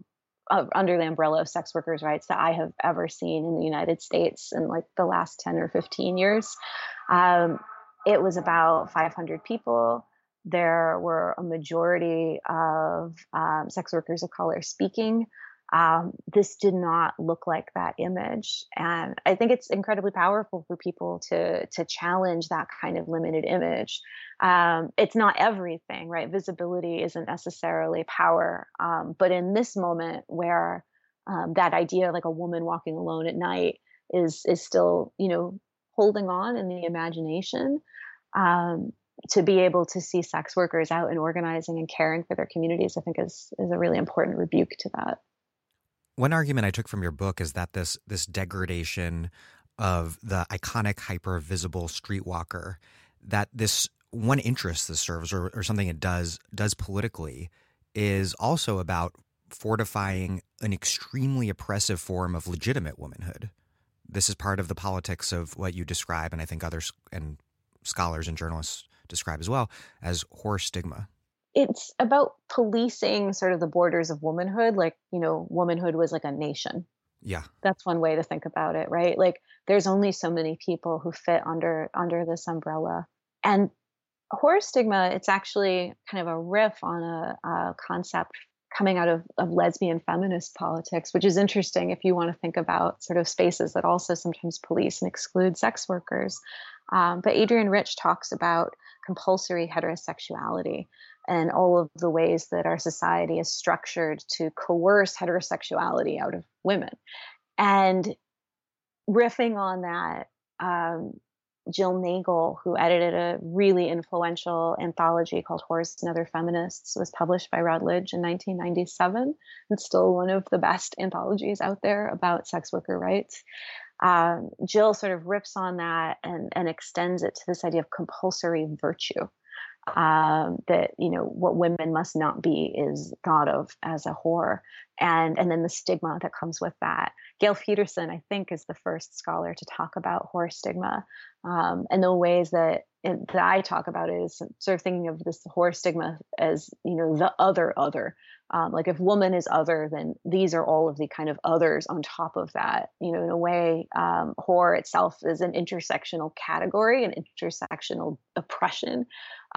of under the umbrella of sex workers' rights that I have ever seen in the United States in like the last 10 or 15 years. Um, it was about 500 people. There were a majority of um, sex workers of color speaking um, this did not look like that image. And i think it's incredibly powerful for people to to challenge that kind of limited image. Um, it's not everything right? Visibility isn't necessarily power um, but in this moment where um, that idea like a woman walking alone at night is is still you know holding on in the imagination um, to be able to see sex workers out and organizing and caring for their communities i think is is a really important rebuke to that one argument I took from your book is that this this degradation of the iconic hyper visible streetwalker that this one interest this serves or, or something it does does politically is also about fortifying an extremely oppressive form of legitimate womanhood. This is part of the politics of what you describe, and I think others and scholars and journalists describe as well as whore stigma. It's about policing sort of the borders of womanhood. Like, you know, womanhood was like a nation. Yeah. That's one way to think about it, right? Like there's only so many people who fit under under this umbrella. And whore stigma, it's actually kind of a riff on a, a concept coming out of, of lesbian feminist politics, which is interesting if you want to think about sort of spaces that also sometimes police and exclude sex workers. Um, but Adrienne Rich talks about compulsory heterosexuality and all of the ways that our society is structured to coerce heterosexuality out of women. And riffing on that, um, Jill Nagle, who edited a really influential anthology called Whores and Other Feminists, was published by Routledge in 1997. It's still one of the best anthologies out there about sex worker rights. Um, Jill sort of rips on that and, and extends it to this idea of compulsory virtue. Um, that you know what women must not be is thought of as a whore, and and then the stigma that comes with that. Gail Pheterson, I think, is the first scholar to talk about whore stigma, um, and the ways that, it, that I talk about it is sort of thinking of this whore stigma as you know the other other. Um, like if woman is other, then these are all of the kind of others on top of that. You know, in a way, um, whore itself is an intersectional category, an intersectional oppression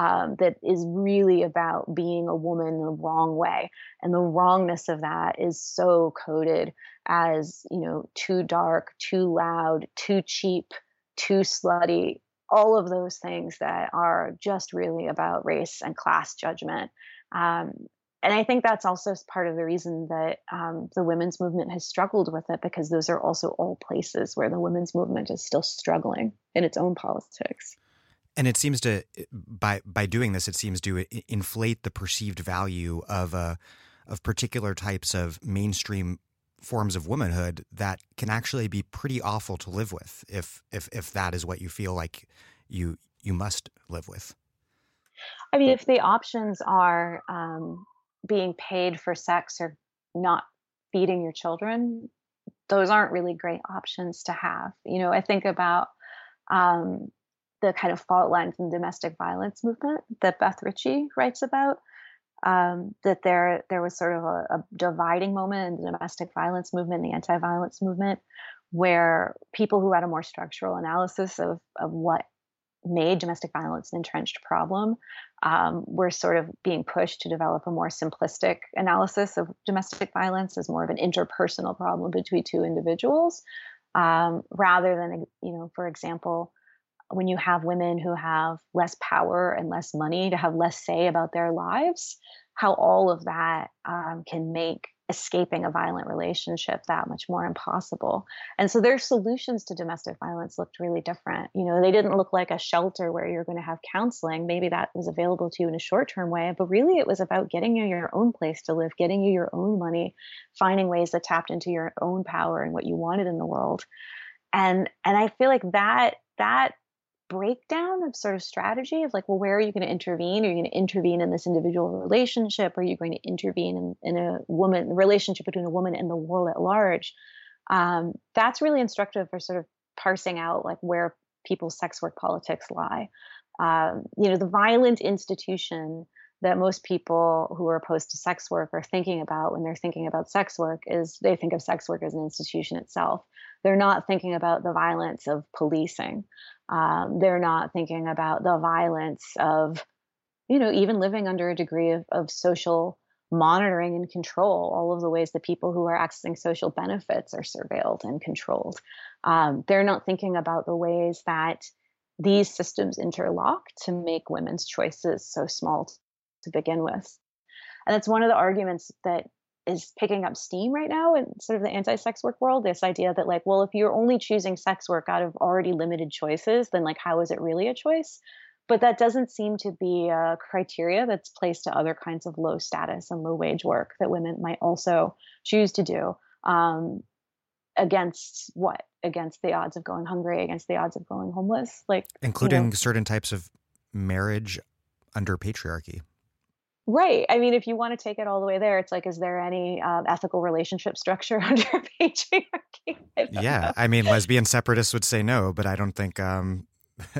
um, that is really about being a woman in the wrong way, and the wrongness of that is so coded as you know too dark, too loud, too cheap, too slutty. All of those things that are just really about race and class judgment. Um, and I think that's also part of the reason that um, the women's movement has struggled with it because those are also all places where the women's movement is still struggling in its own politics. And it seems to by by doing this, it seems to inflate the perceived value of uh, of particular types of mainstream forms of womanhood that can actually be pretty awful to live with if if if that is what you feel like you you must live with. I mean, if the options are um, being paid for sex or not feeding your children, those aren't really great options to have. You know, I think about um, the kind of fault in the domestic violence movement that Beth Richie writes about. Um, that there there was sort of a, a, dividing moment in the domestic violence movement, the anti-violence movement, where people who had a more structural analysis of of what made domestic violence an entrenched problem um, we're sort of being pushed to develop a more simplistic analysis of domestic violence as more of an interpersonal problem between two individuals um, rather than you know for example when you have women who have less power and less money to have less say about their lives how all of that um, can make escaping a violent relationship that much more impossible. And so their solutions to domestic violence looked really different. You know, they didn't look like a shelter where you're going to have counseling. Maybe that was available to you in a short term way, but really it was about getting you your own place to live, getting you your own money, finding ways that tapped into your own power and what you wanted in the world. And and I feel like that that breakdown of sort of strategy of like, well, where are you going to intervene? Are you going to intervene in this individual relationship? Are you going to intervene in, in a woman, relationship between a woman and the world at large? Um, that's really instructive for sort of parsing out like where people's sex work politics lie. Um, you know, the violent institution that most people who are opposed to sex work are thinking about when they're thinking about sex work is they think of sex work as an institution itself. They're not thinking about the violence of policing. Um, they're not thinking about the violence of, you know, even living under a degree of, of social monitoring and control, all of the ways that people who are accessing social benefits are surveilled and controlled. Um, they're not thinking about the ways that these systems interlock to make women's choices so small to begin with. And that's one of the arguments that is picking up steam right now in sort of the anti-sex work world this idea that like well if you're only choosing sex work out of already limited choices then like how is it really a choice but that doesn't seem to be a criteria that's placed to other kinds of low status and low wage work that women might also choose to do um, against what? Against the odds of going hungry, against the odds of going homeless, like including you know, certain types of marriage under patriarchy. Right. I mean, if you want to take it all the way there, it's like, is there any um, ethical relationship structure under patriarchy? I yeah. Know. I mean, lesbian separatists would say no, but I don't think um,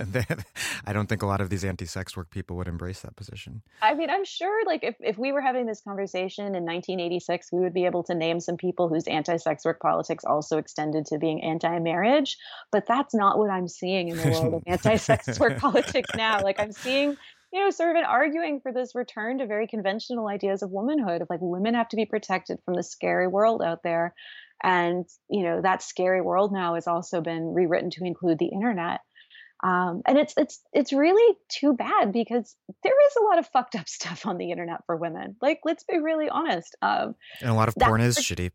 I don't think a lot of these anti-sex work people would embrace that position. I mean, I'm sure like if, if we were having this conversation in 1986, we would be able to name some people whose anti-sex work politics also extended to being anti-marriage, but that's not what I'm seeing in the world of anti-sex work politics now. Like I'm seeing you know, sort of an arguing for this return to very conventional ideas of womanhood, of like women have to be protected from the scary world out there. And, you know, that scary world now has also been rewritten to include the internet. Um, and it's it's it's really too bad because there is a lot of fucked up stuff on the internet for women. Like, let's be really honest. Um, and a lot of porn is shitty.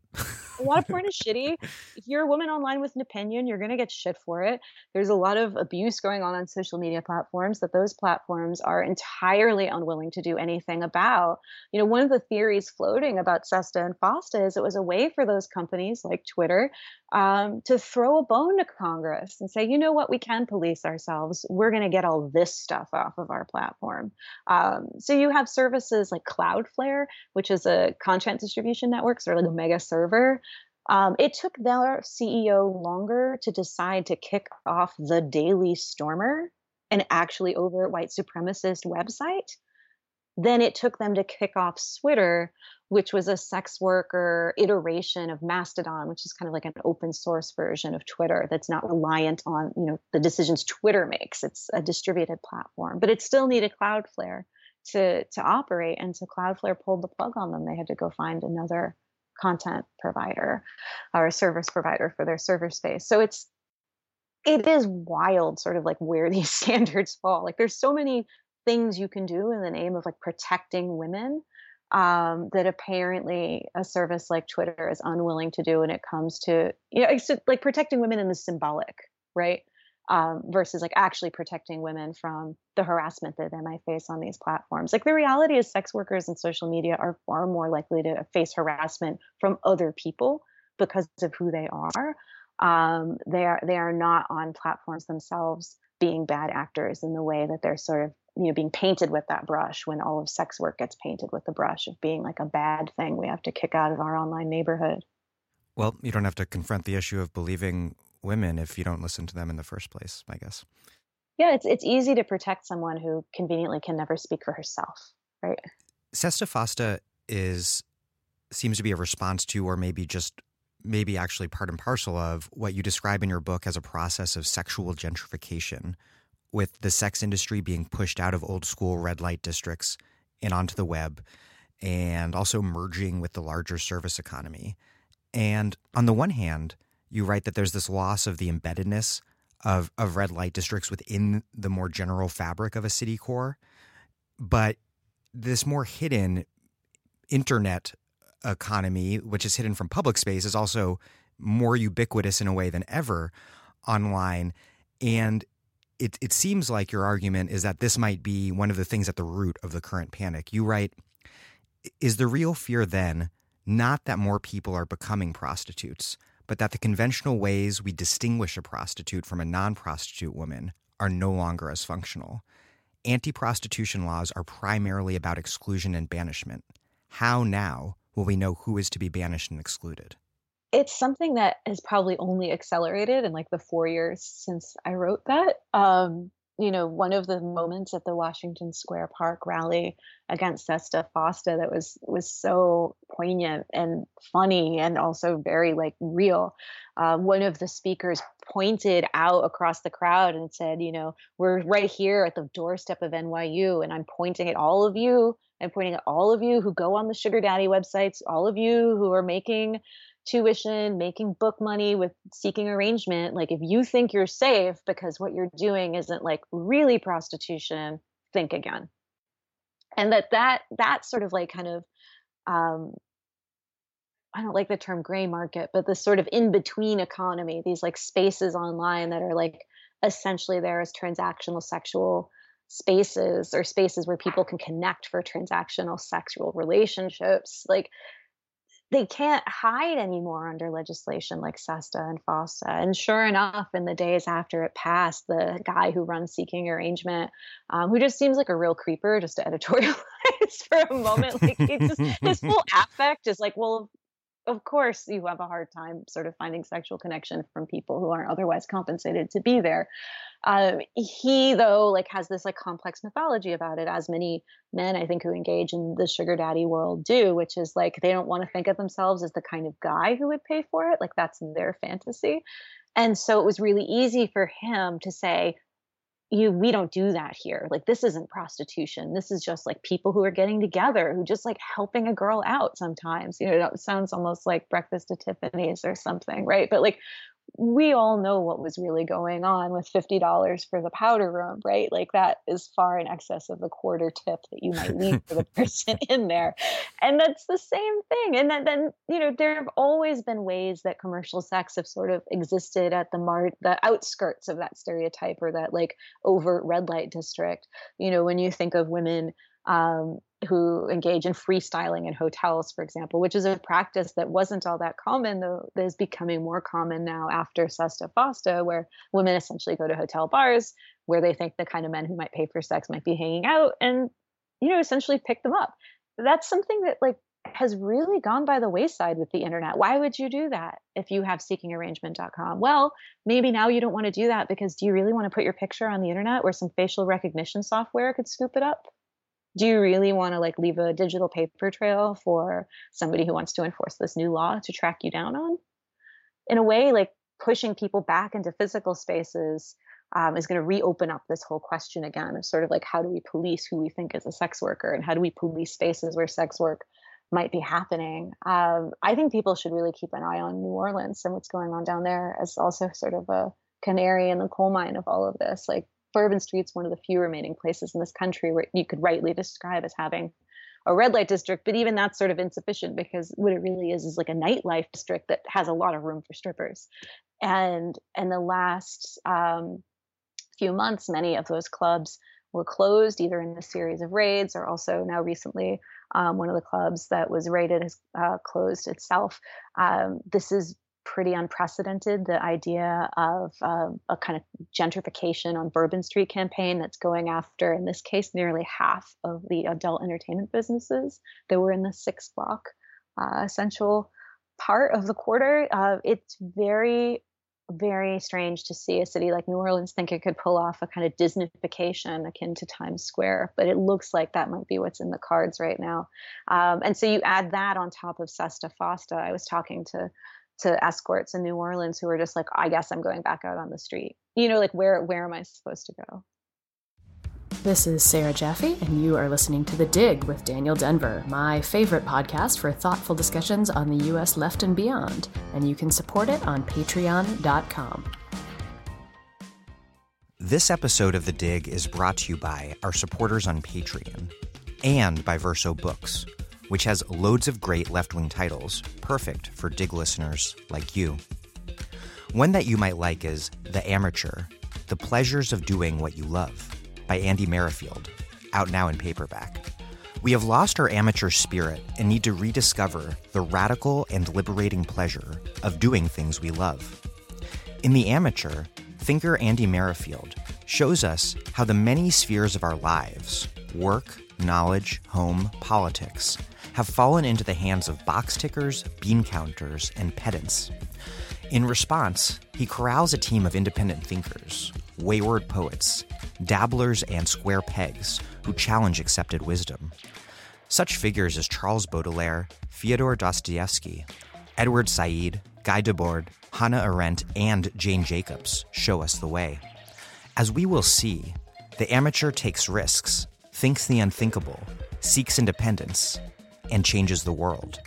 a lot of porn is shitty. If you're a woman online with an opinion, you're gonna get shit for it. There's a lot of abuse going on on social media platforms that those platforms are entirely unwilling to do anything about. You know, one of the theories floating about SESTA and FOSTA is it was a way for those companies like Twitter um, to throw a bone to Congress and say, you know what, we can police ourselves. We're going to get all this stuff off of our platform. Um, so you have services like Cloudflare, which is a content distribution network, sort of like a mega server. Um, it took their CEO longer to decide to kick off the Daily Stormer, an actually overt white supremacist website, than it took them to kick off Switter, which was a sex worker iteration of Mastodon, which is kind of like an open source version of Twitter that's not reliant on you know the decisions Twitter makes. It's a distributed platform, but it still needed Cloudflare to to operate, and so Cloudflare pulled the plug on them. They had to go find another content provider or a service provider for their server space. So it's it is wild, sort of like where these standards fall. Like there's so many things you can do in the name of like protecting women um, that apparently a service like Twitter is unwilling to do when it comes to you know it's like protecting women in the symbolic, right? Um, versus like actually protecting women from the harassment that they might face on these platforms. Like the reality is, sex workers and social media are far more likely to face harassment from other people because of who they are. Um, they are they are not on platforms themselves being bad actors in the way that they're sort of you know being painted with that brush when all of sex work gets painted with the brush of being like a bad thing we have to kick out of our online neighborhood. Well you don't have to confront the issue of believing women if you don't listen to them in the first place i guess. Yeah it's it's easy to protect someone who conveniently can never speak for herself right? Sesta fosta is seems to be a response to or maybe just maybe actually part and parcel of what you describe in your book as a process of sexual gentrification with the sex industry being pushed out of old school red light districts and onto the web, and also merging with the larger service economy. And on the one hand, you write that there's this loss of the embeddedness of, of red light districts within the more general fabric of a city core, but this more hidden internet economy, which is hidden from public space, is also more ubiquitous in a way than ever online. And it, it seems like your argument is that this might be one of the things at the root of the current panic. You write, is the real fear then not that more people are becoming prostitutes, but that the conventional ways we distinguish a prostitute from a non prostitute woman are no longer as functional? Anti prostitution laws are primarily about exclusion and banishment. How now will we know who is to be banished and excluded? It's something that has probably only accelerated in like the four years since I wrote that. Um, you know, one of the moments at the Washington Square Park rally against Sesta Fosta that was was so poignant and funny and also very like real. Um, one of the speakers pointed out across the crowd and said, you know, we're right here at the doorstep of NYU, and I'm pointing at all of you. I'm pointing at all of you who go on the sugar daddy websites, all of you who are making tuition, making book money with seeking arrangement, like if you think you're safe because what you're doing isn't like really prostitution, think again. And that that that sort of like kind of um I don't like the term gray market, but this sort of in between economy, these like spaces online that are like essentially there as transactional sexual spaces or spaces where people can connect for transactional sexual relationships. Like they can't hide anymore under legislation like SESTA and FOSTA. And sure enough, in the days after it passed, the guy who runs Seeking Arrangement, um, who just seems like a real creeper, just to editorialize for a moment, like just his whole affect is like, well, of course you have a hard time sort of finding sexual connection from people who aren't otherwise compensated to be there. Um, he though like has this like complex mythology about it as many men i think who engage in the sugar daddy world do which is like they don't want to think of themselves as the kind of guy who would pay for it like that's their fantasy. And so it was really easy for him to say you we don't do that here. Like this isn't prostitution. This is just like people who are getting together who just like helping a girl out sometimes. You know it sounds almost like breakfast at tiffany's or something right? But like we all know what was really going on with $50 for the powder room, right? Like that is far in excess of the quarter tip that you might leave for the person in there. And that's the same thing. And then, then, you know, there have always been ways that commercial sex have sort of existed at the mar the outskirts of that stereotype or that like overt red light district. You know, when you think of women um, who engage in freestyling in hotels, for example, which is a practice that wasn't all that common, though that is becoming more common now after SESTA FOSTA, where women essentially go to hotel bars where they think the kind of men who might pay for sex might be hanging out and, you know, essentially pick them up. That's something that like has really gone by the wayside with the internet. Why would you do that if you have seekingarrangement.com? Well, maybe now you don't want to do that because do you really want to put your picture on the internet where some facial recognition software could scoop it up? Do you really want to like leave a digital paper trail for somebody who wants to enforce this new law to track you down on? In a way like pushing people back into physical spaces um, is going to reopen up this whole question again of sort of like how do we police who we think is a sex worker and how do we police spaces where sex work might be happening? Um, i think people should really keep an eye on new orleans and what's going on down there as also sort of a canary in the coal mine of all of this like Bourbon Street's one of the few remaining places in this country where you could rightly describe as having a red light district, but even that's sort of insufficient because what it really is is like a nightlife district that has a lot of room for strippers. And in the last um, few months, many of those clubs were closed either in a series of raids or also now recently um, one of the clubs that was raided has uh, closed itself. Um, this is pretty unprecedented. The idea of uh, a kind of gentrification on Bourbon Street campaign that's going after, in this case, nearly half of the adult entertainment businesses that were in the six block uh, essential part of the quarter. Uh, it's very, very strange to see a city like New Orleans think it could pull off a kind of Disneyfication akin to Times Square, but it looks like that might be what's in the cards right now. Um, and so you add that on top of SESTA FOSTA. I was talking to to escorts in New Orleans who were just like, I guess I'm going back out on the street. You know, like where where am I supposed to go? This is Sarah Jaffe, and you are listening to The Dig with Daniel Denvir, my favorite podcast for thoughtful discussions on the U.S. left and beyond. And you can support it on patreon.com. This episode of The Dig is brought to you by our supporters on Patreon and by Verso Books which has loads of great left wing titles, perfect for dig listeners like you. One that you might like is The Amateur The Pleasures of Doing What You Love by Andy Merrifield, out now in paperback. We have lost our amateur spirit and need to rediscover the radical and liberating pleasure of doing things we love. In The Amateur, thinker Andy Merrifield shows us how the many spheres of our lives work, knowledge, home, politics have fallen into the hands of box tickers, bean counters, and pedants. In response, he corrals a team of independent thinkers, wayward poets, dabblers, and square pegs who challenge accepted wisdom. Such figures as Charles Baudelaire, Fyodor Dostoevsky, Edward Said, Guy Debord, Hannah Arendt, and Jane Jacobs show us the way. As we will see, the amateur takes risks, thinks the unthinkable, seeks independence, and changes the world.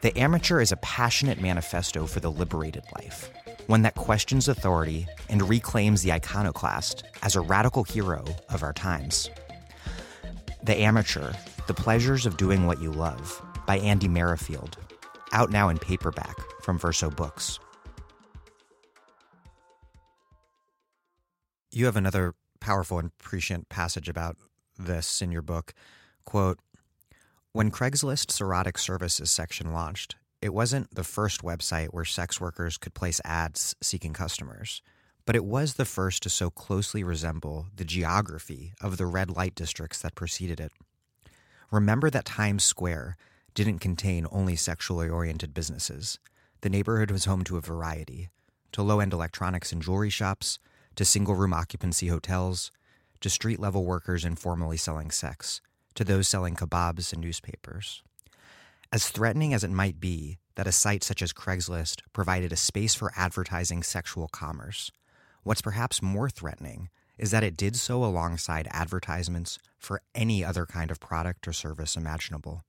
The Amateur is a passionate manifesto for the liberated life, one that questions authority and reclaims the iconoclast as a radical hero of our times. The Amateur The Pleasures of Doing What You Love by Andy Merrifield, out now in paperback from Verso Books. You have another powerful and prescient passage about this in your book. Quote, When Craigslist's erotic services section launched, it wasn't the first website where sex workers could place ads seeking customers, but it was the first to so closely resemble the geography of the red light districts that preceded it. Remember that Times Square didn't contain only sexually oriented businesses. The neighborhood was home to a variety to low end electronics and jewelry shops, to single room occupancy hotels, to street level workers informally selling sex, to those selling kebabs and newspapers. As threatening as it might be that a site such as Craigslist provided a space for advertising sexual commerce, what's perhaps more threatening is that it did so alongside advertisements for any other kind of product or service imaginable.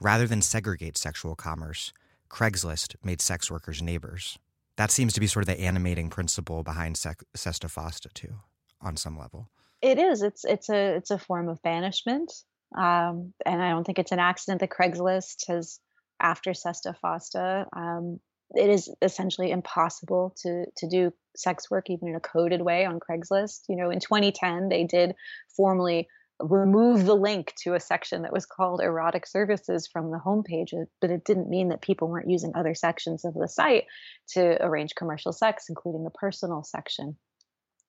Rather than segregate sexual commerce, Craigslist made sex workers neighbors. That seems to be sort of the animating principle behind Sesta Fosta, too, on some level. It is. It's it's a it's a form of banishment, um, and I don't think it's an accident that Craigslist has, after Sesta Fosta, um, it is essentially impossible to to do sex work even in a coded way on Craigslist. You know, in 2010, they did formally remove the link to a section that was called erotic services from the homepage, uh, but it didn't mean that people weren't using other sections of the site to arrange commercial sex, including the personal section.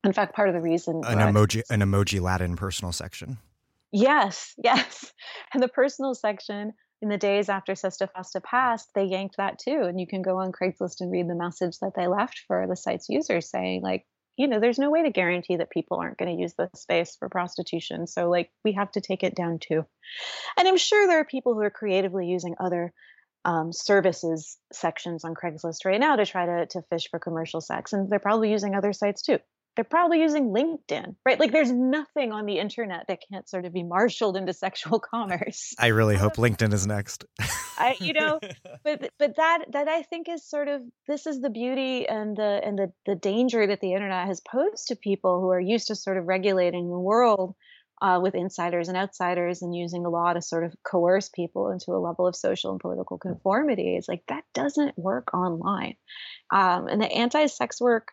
In fact, part of the reason an emoji an emoji Latin personal section. Yes, yes. And the personal section in the days after Sesta Fosta passed, they yanked that too. And you can go on Craigslist and read the message that they left for the site's users saying, like, you know, there's no way to guarantee that people aren't going to use this space for prostitution. So, like, we have to take it down too. And I'm sure there are people who are creatively using other um, services sections on Craigslist right now to try to, to fish for commercial sex. And they're probably using other sites too they're probably using LinkedIn, right? Like there's nothing on the internet that can't sort of be marshaled into sexual commerce. I really hope LinkedIn is next. I, you know, but but that that I think is sort of this is the beauty and the and the the danger that the internet has posed to people who are used to sort of regulating the world uh, with insiders and outsiders and using the law to sort of coerce people into a level of social and political conformity. It's like that doesn't work online, um, and the anti-sex work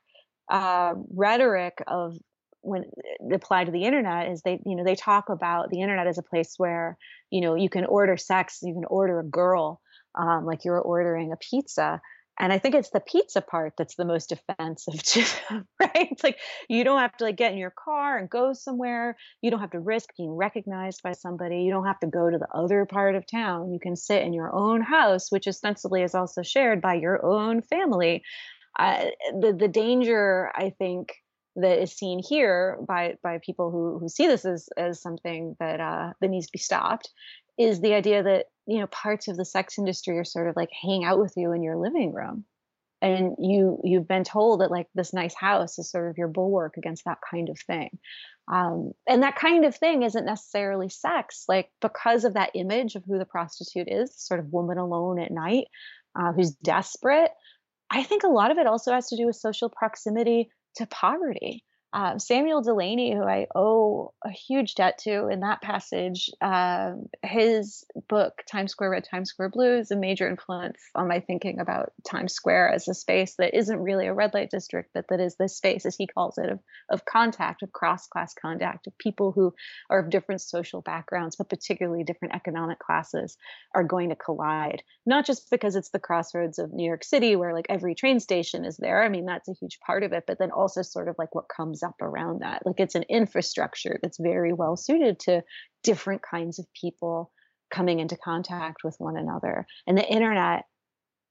uh, rhetoric of when applied to the internet is they you know they talk about the internet as a place where you know you can order sex you can order a girl um, like you're ordering a pizza. And i think it's the pizza part that's the most offensive to them, right? It's like you don't have to like get in your car and go somewhere. You don't have to risk being recognized by somebody. You don't have to go to the other part of town. You can sit in your own house which ostensibly is also shared by your own family the the danger I think that is seen here by by people who who see this as as something that uh, that needs to be stopped is the idea that you know parts of the sex industry are sort of like hang out with you in your living room. And you you've been told that like this nice house is sort of your bulwark against that kind of thing. Um, and that kind of thing isn't necessarily sex like because of that image of who the prostitute is sort of woman alone at night uh, who's desperate I think a lot of it also has to do with social proximity to poverty. Uh, Samuel Delany, who I owe a huge debt to in that passage, uh, his book, Times Square Red, Times Square Blue, is a major influence on my thinking about Times Square as a space that isn't really a red light district, but that is this space, as he calls it, of, of contact, of cross class contact, of people who are of different social backgrounds, but particularly different economic classes, are going to collide. Not just because it's the crossroads of New York City, where like every train station is there. I mean, that's a huge part of it, but then also sort of like what comes up around that. Like it's an infrastructure that's very well suited to different kinds of people coming into contact with one another. And the internet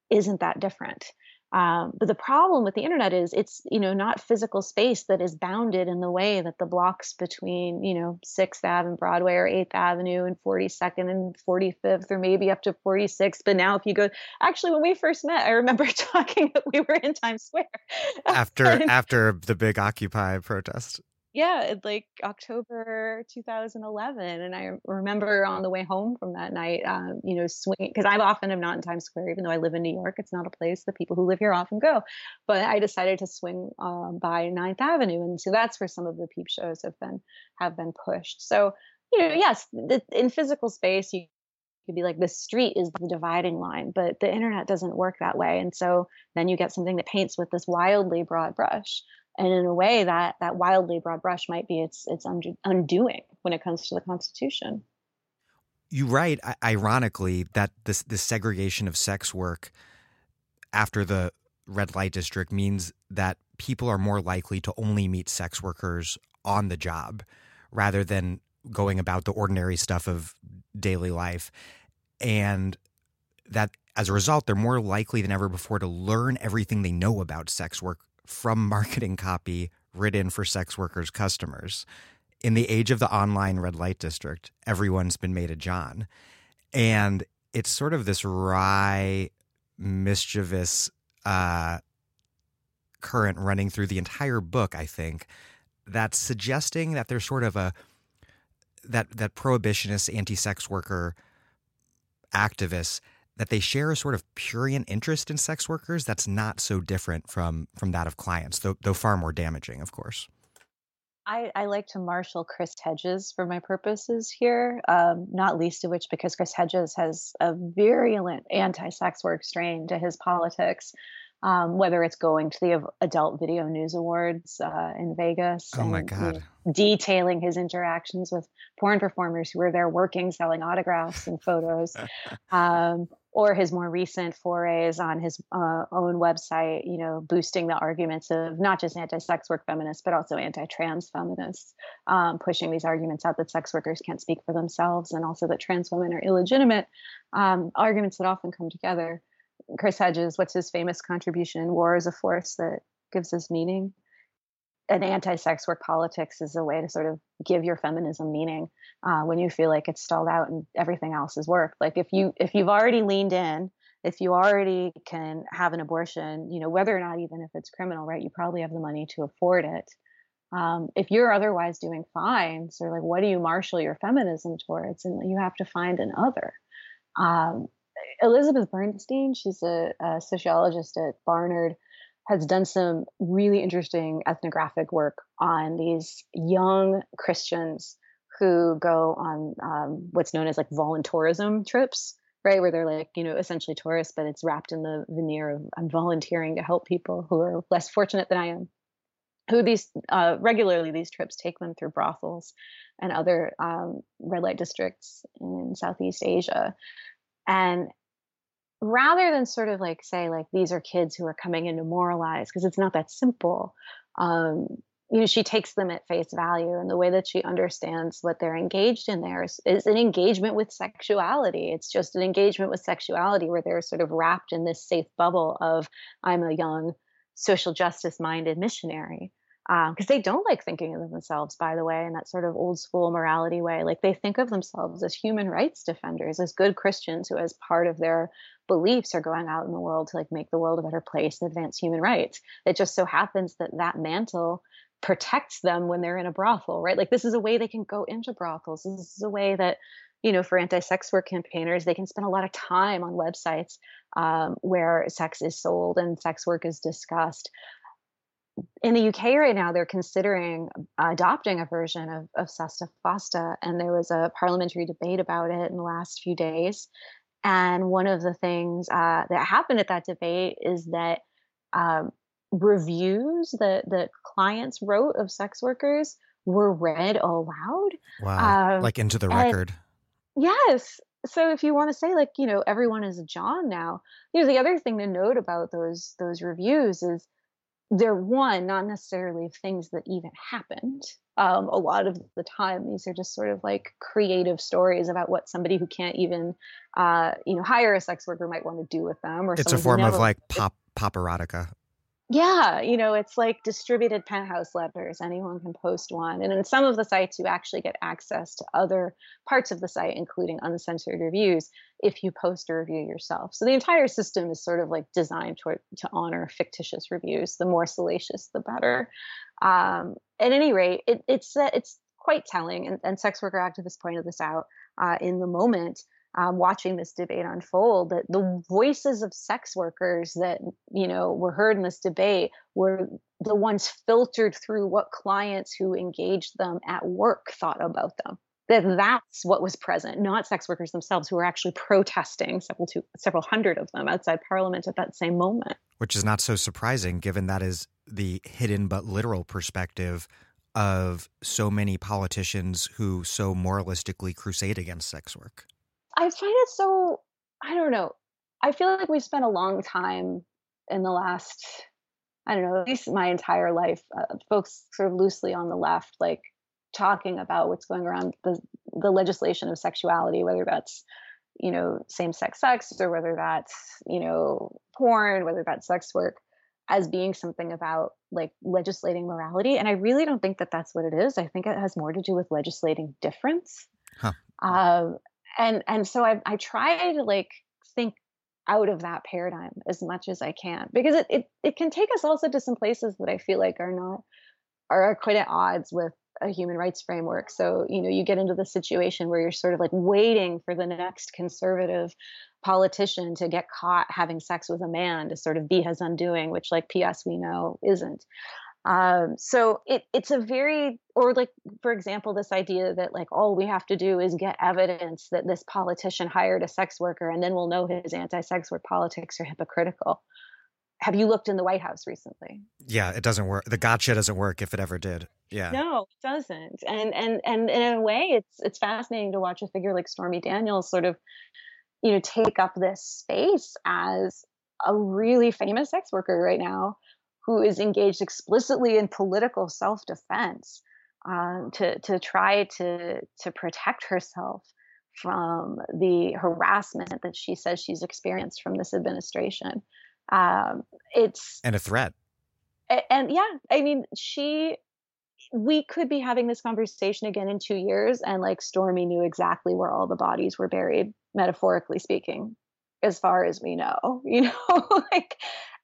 isn't that different. Um, but the problem with the internet is it's you know not physical space that is bounded in the way that the blocks between you know Sixth Ave and Broadway or Eighth Avenue and 42nd and 45th or maybe up to 46th. But now if you go, actually when we first met, I remember talking that we were in Times Square after after the big Occupy protest yeah, like October 2011. And I remember on the way home from that night, um, you know, swinging because I often am not in Times Square, even though I live in New York. It's not a place that people who live here often go. But I decided to swing um, by Ninth Avenue, and so that's where some of the peep shows have been have been pushed. So you know, yes, the, in physical space, you could be like the street is the dividing line but the internet doesn't work that way and so then you get something that paints with this wildly broad brush and in a way that that wildly broad brush might be its its undoing when it comes to the constitution you write, ironically, that this this segregation of sex work after the red light district means that people are more likely to only meet sex workers on the job rather than going about the ordinary stuff of daily life. And that as a result, they're more likely than ever before to learn everything they know about sex work from marketing copy written for sex workers' customers. In the age of the online red light district, everyone's been made a John. And it's sort of this wry, mischievous uh, current running through the entire book, I think, that's suggesting that there's sort of a that that prohibitionist anti-sex worker activists that they share a sort of purient interest in sex workers that's not so different from from that of clients, though though far more damaging, of course. I, I like to marshal Chris Hedges for my purposes here, um, not least of which because Chris Hedges has a virulent anti-sex work strain to his politics um, whether it's going to the Adult Video News Awards uh, in Vegas. Oh and, my God. Detailing his interactions with porn performers who were there working, selling autographs and photos. um, or his more recent forays on his uh, own website, you know, boosting the arguments of not just anti-sex work feminists, but also anti-trans feminists, um, pushing these arguments out that sex workers can't speak for themselves and also that trans women are illegitimate, um, arguments that often come together. Chris Hedges, what's his famous contribution? War is a force that gives us meaning. And anti-sex work politics is a way to sort of give your feminism meaning uh, when you feel like it's stalled out and everything else is work. Like if you if you've already leaned in, if you already can have an abortion, you know whether or not even if it's criminal, right? You probably have the money to afford it. Um, if you're otherwise doing fine, so like what do you marshal your feminism towards? And you have to find an other. Um, Elizabeth Bernstein, she's a, a, sociologist at Barnard, has done some really interesting ethnographic work on these young Christians who go on um, what's known as like voluntourism trips, right? Where they're like, you know, essentially tourists, but it's wrapped in the veneer of I'm volunteering to help people who are less fortunate than I am. Who these uh, regularly these trips take them through brothels and other um, red light districts in Southeast Asia and rather than sort of like say like these are kids who are coming in to moralize because it's not that simple um, you know she takes them at face value and the way that she understands what they're engaged in there is, is, an engagement with sexuality it's just an engagement with sexuality where they're sort of wrapped in this safe bubble of i'm a young social justice minded missionary because um, they don't like thinking of themselves, by the way, in that sort of old school morality way. Like they think of themselves as human rights defenders, as good Christians who, as part of their beliefs, are going out in the world to like make the world a better place and advance human rights. It just so happens that that mantle protects them when they're in a brothel, right? Like this is a way they can go into brothels. This is a way that you know, for anti-sex work campaigners, they can spend a lot of time on websites um, where sex is sold and sex work is discussed in the UK right now, they're considering adopting a version of, of Sesta Fosta, and there was a parliamentary debate about it in the last few days. And one of the things uh, that happened at that debate is that um, reviews that the clients wrote of sex workers were read aloud. Wow! Um, like into the record. Yes. So if you want to say like you know everyone is a John now, you know the other thing to note about those those reviews is they're one not necessarily of things that even happened um, a lot of the time these are just sort of like creative stories about what somebody who can't even uh, you know hire a sex worker might want to do with them or it's a form of like pop pop erotica yeah, you know, it's like distributed penthouse letters. Anyone can post one. And in some of the sites, you actually get access to other parts of the site, including uncensored reviews, if you post a review yourself. So the entire system is sort of like designed to, to honor fictitious reviews. The more salacious, the better. Um, at any rate, it, it's, uh, it's quite telling. And, and sex worker activists pointed this out uh, in the moment um, watching this debate unfold that the voices of sex workers that you know were heard in this debate were the ones filtered through what clients who engaged them at work thought about them. That that's what was present not sex workers themselves who were actually protesting several two, several hundred of them outside parliament at that same moment. Which is not so surprising given that is the hidden but literal perspective of so many politicians who so moralistically crusade against sex work I find it so I don't know. I feel like we spent a long time in the last I don't know, at least my entire life, uh, folks sort of loosely on the left, like talking about what's going around the the legislation of sexuality, whether that's you know same sex sex or whether that's you know porn, whether that's sex work, as being something about like legislating morality. And I really don't think that that's what it is. I think it has more to do with legislating difference. Huh. Um, and and so I I try to like think out of that paradigm as much as I can because it, it it can take us also to some places that I feel like are not are quite at odds with a human rights framework. So, you know, you get into the situation where you're sort of like waiting for the next conservative politician to get caught having sex with a man to sort of be his undoing, which like PS we know isn't. Um, so it, it's a very, or like, for example, this idea that like all we have to do is get evidence that this politician hired a sex worker and then we'll know his anti sex work politics are hypocritical. Have you looked in the White House recently? Yeah, it doesn't work. The gotcha doesn't work if it ever did. Yeah. No, it doesn't. And and and in a way it's it's fascinating to watch a figure like Stormy Daniels sort of, you know, take up this space as a really famous sex worker right now who is engaged explicitly in political self-defense um, to to try to to protect herself from the harassment that she says she's experienced from this administration. Um, it's and a threat. And, and yeah, I mean, she. We could be having this conversation again in two years, and like Stormy knew exactly where all the bodies were buried, metaphorically speaking, as far as we know. You know, like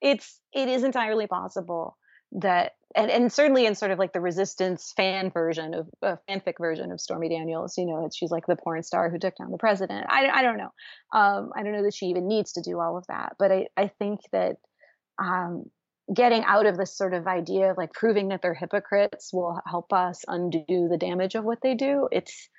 it's it is entirely possible that and, and certainly in sort of like the resistance fan version of uh, fanfic version of Stormy Daniels, you know, she's like the porn star who took down the president. I, I don't know. Um, I don't know that she even needs to do all of that, but I, I think that um, getting out of this sort of idea of like proving that they're hypocrites will help us undo the damage of what they do. It's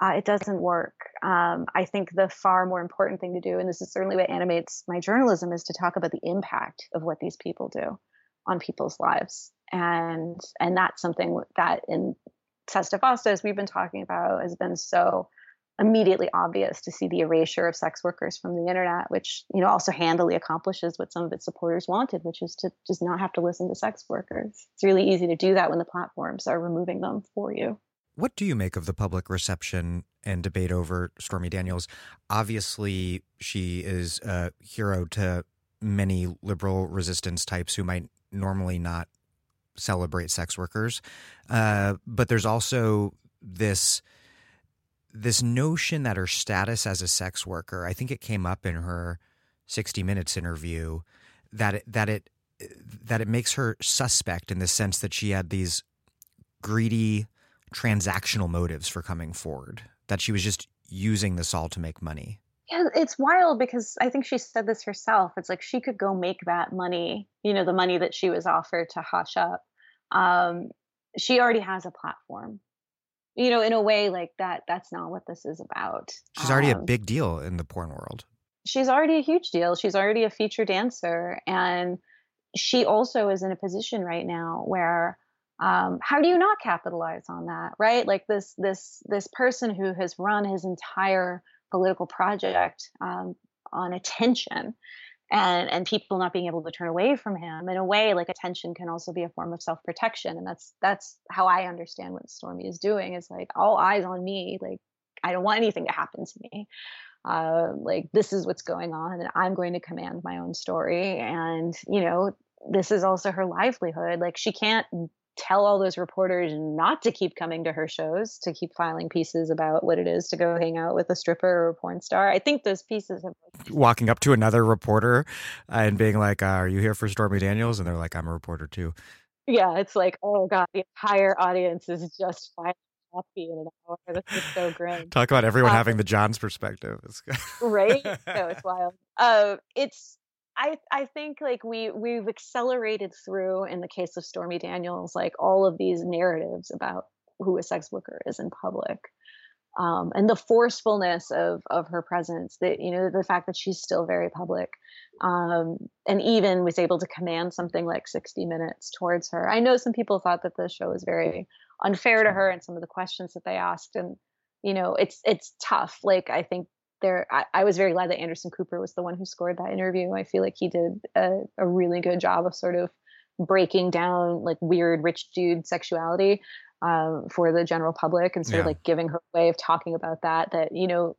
uh, it doesn't work. Um, I think the far more important thing to do, and this is certainly what animates my journalism, is to talk about the impact of what these people do on people's lives, and and that's something that in Sesta Fosta, as we've been talking about, has been so immediately obvious to see the erasure of sex workers from the internet, which you know also handily accomplishes what some of its supporters wanted, which is to just not have to listen to sex workers. It's really easy to do that when the platforms are removing them for you. What do you make of the public reception and debate over Stormy Daniels? Obviously, she is a hero to many liberal resistance types who might normally not celebrate sex workers. Uh, but there's also this this notion that her status as a sex worker, I think it came up in her 60 Minutes interview, that it, that it that it makes her suspect in the sense that she had these greedy transactional motives for coming forward, that she was just using this all to make money. Yeah, it's wild because I think she said this herself. It's like she could go make that money, you know, the money that she was offered to hush up. Um, she already has a platform. You know, in a way like that, that's not what this is about. She's already um, a big deal in the porn world. She's already a huge deal. She's already a feature dancer. And she also is in a position right now where um, how do you not capitalize on that right? Like this this this person who has run his entire political project um, on attention and and people not being able to turn away from him in a way like attention can also be a form of self-protection and that's that's how i understand what stormy is doing is like all eyes on me like i don't want anything to happen to me. Uh, like this is what's going on and i'm going to command my own story and you know this is also her livelihood like she can't tell all those reporters not to keep coming to her shows, to keep filing pieces about what it is to go hang out with a stripper or a porn star. I think those pieces have walking up to another reporter and being like, uh, "Are you here for Stormy Daniels?" And they're like, "I'm a reporter too." Yeah, it's like, oh god, the entire audience is just filing coffee in an hour. This is so grim. Talk about everyone um, having the John's perspective, right? No, it's wild. Uh, it's I I think like we we've accelerated through in the case of Stormy Daniels like all of these narratives about who a sex worker is in public. Um, and the forcefulness of of her presence, that you know, the fact that she's still very public, um, and even was able to command something like 60 minutes towards her. I know some people thought that the show was very unfair to her and some of the questions that they asked, and you know, it's it's tough. Like I think there I, I, was very glad that Anderson Cooper was the one who scored that interview. I feel like he did a, a really good job of sort of breaking down like weird rich dude sexuality um, for the general public and sort yeah. of like giving her way of talking about that that you know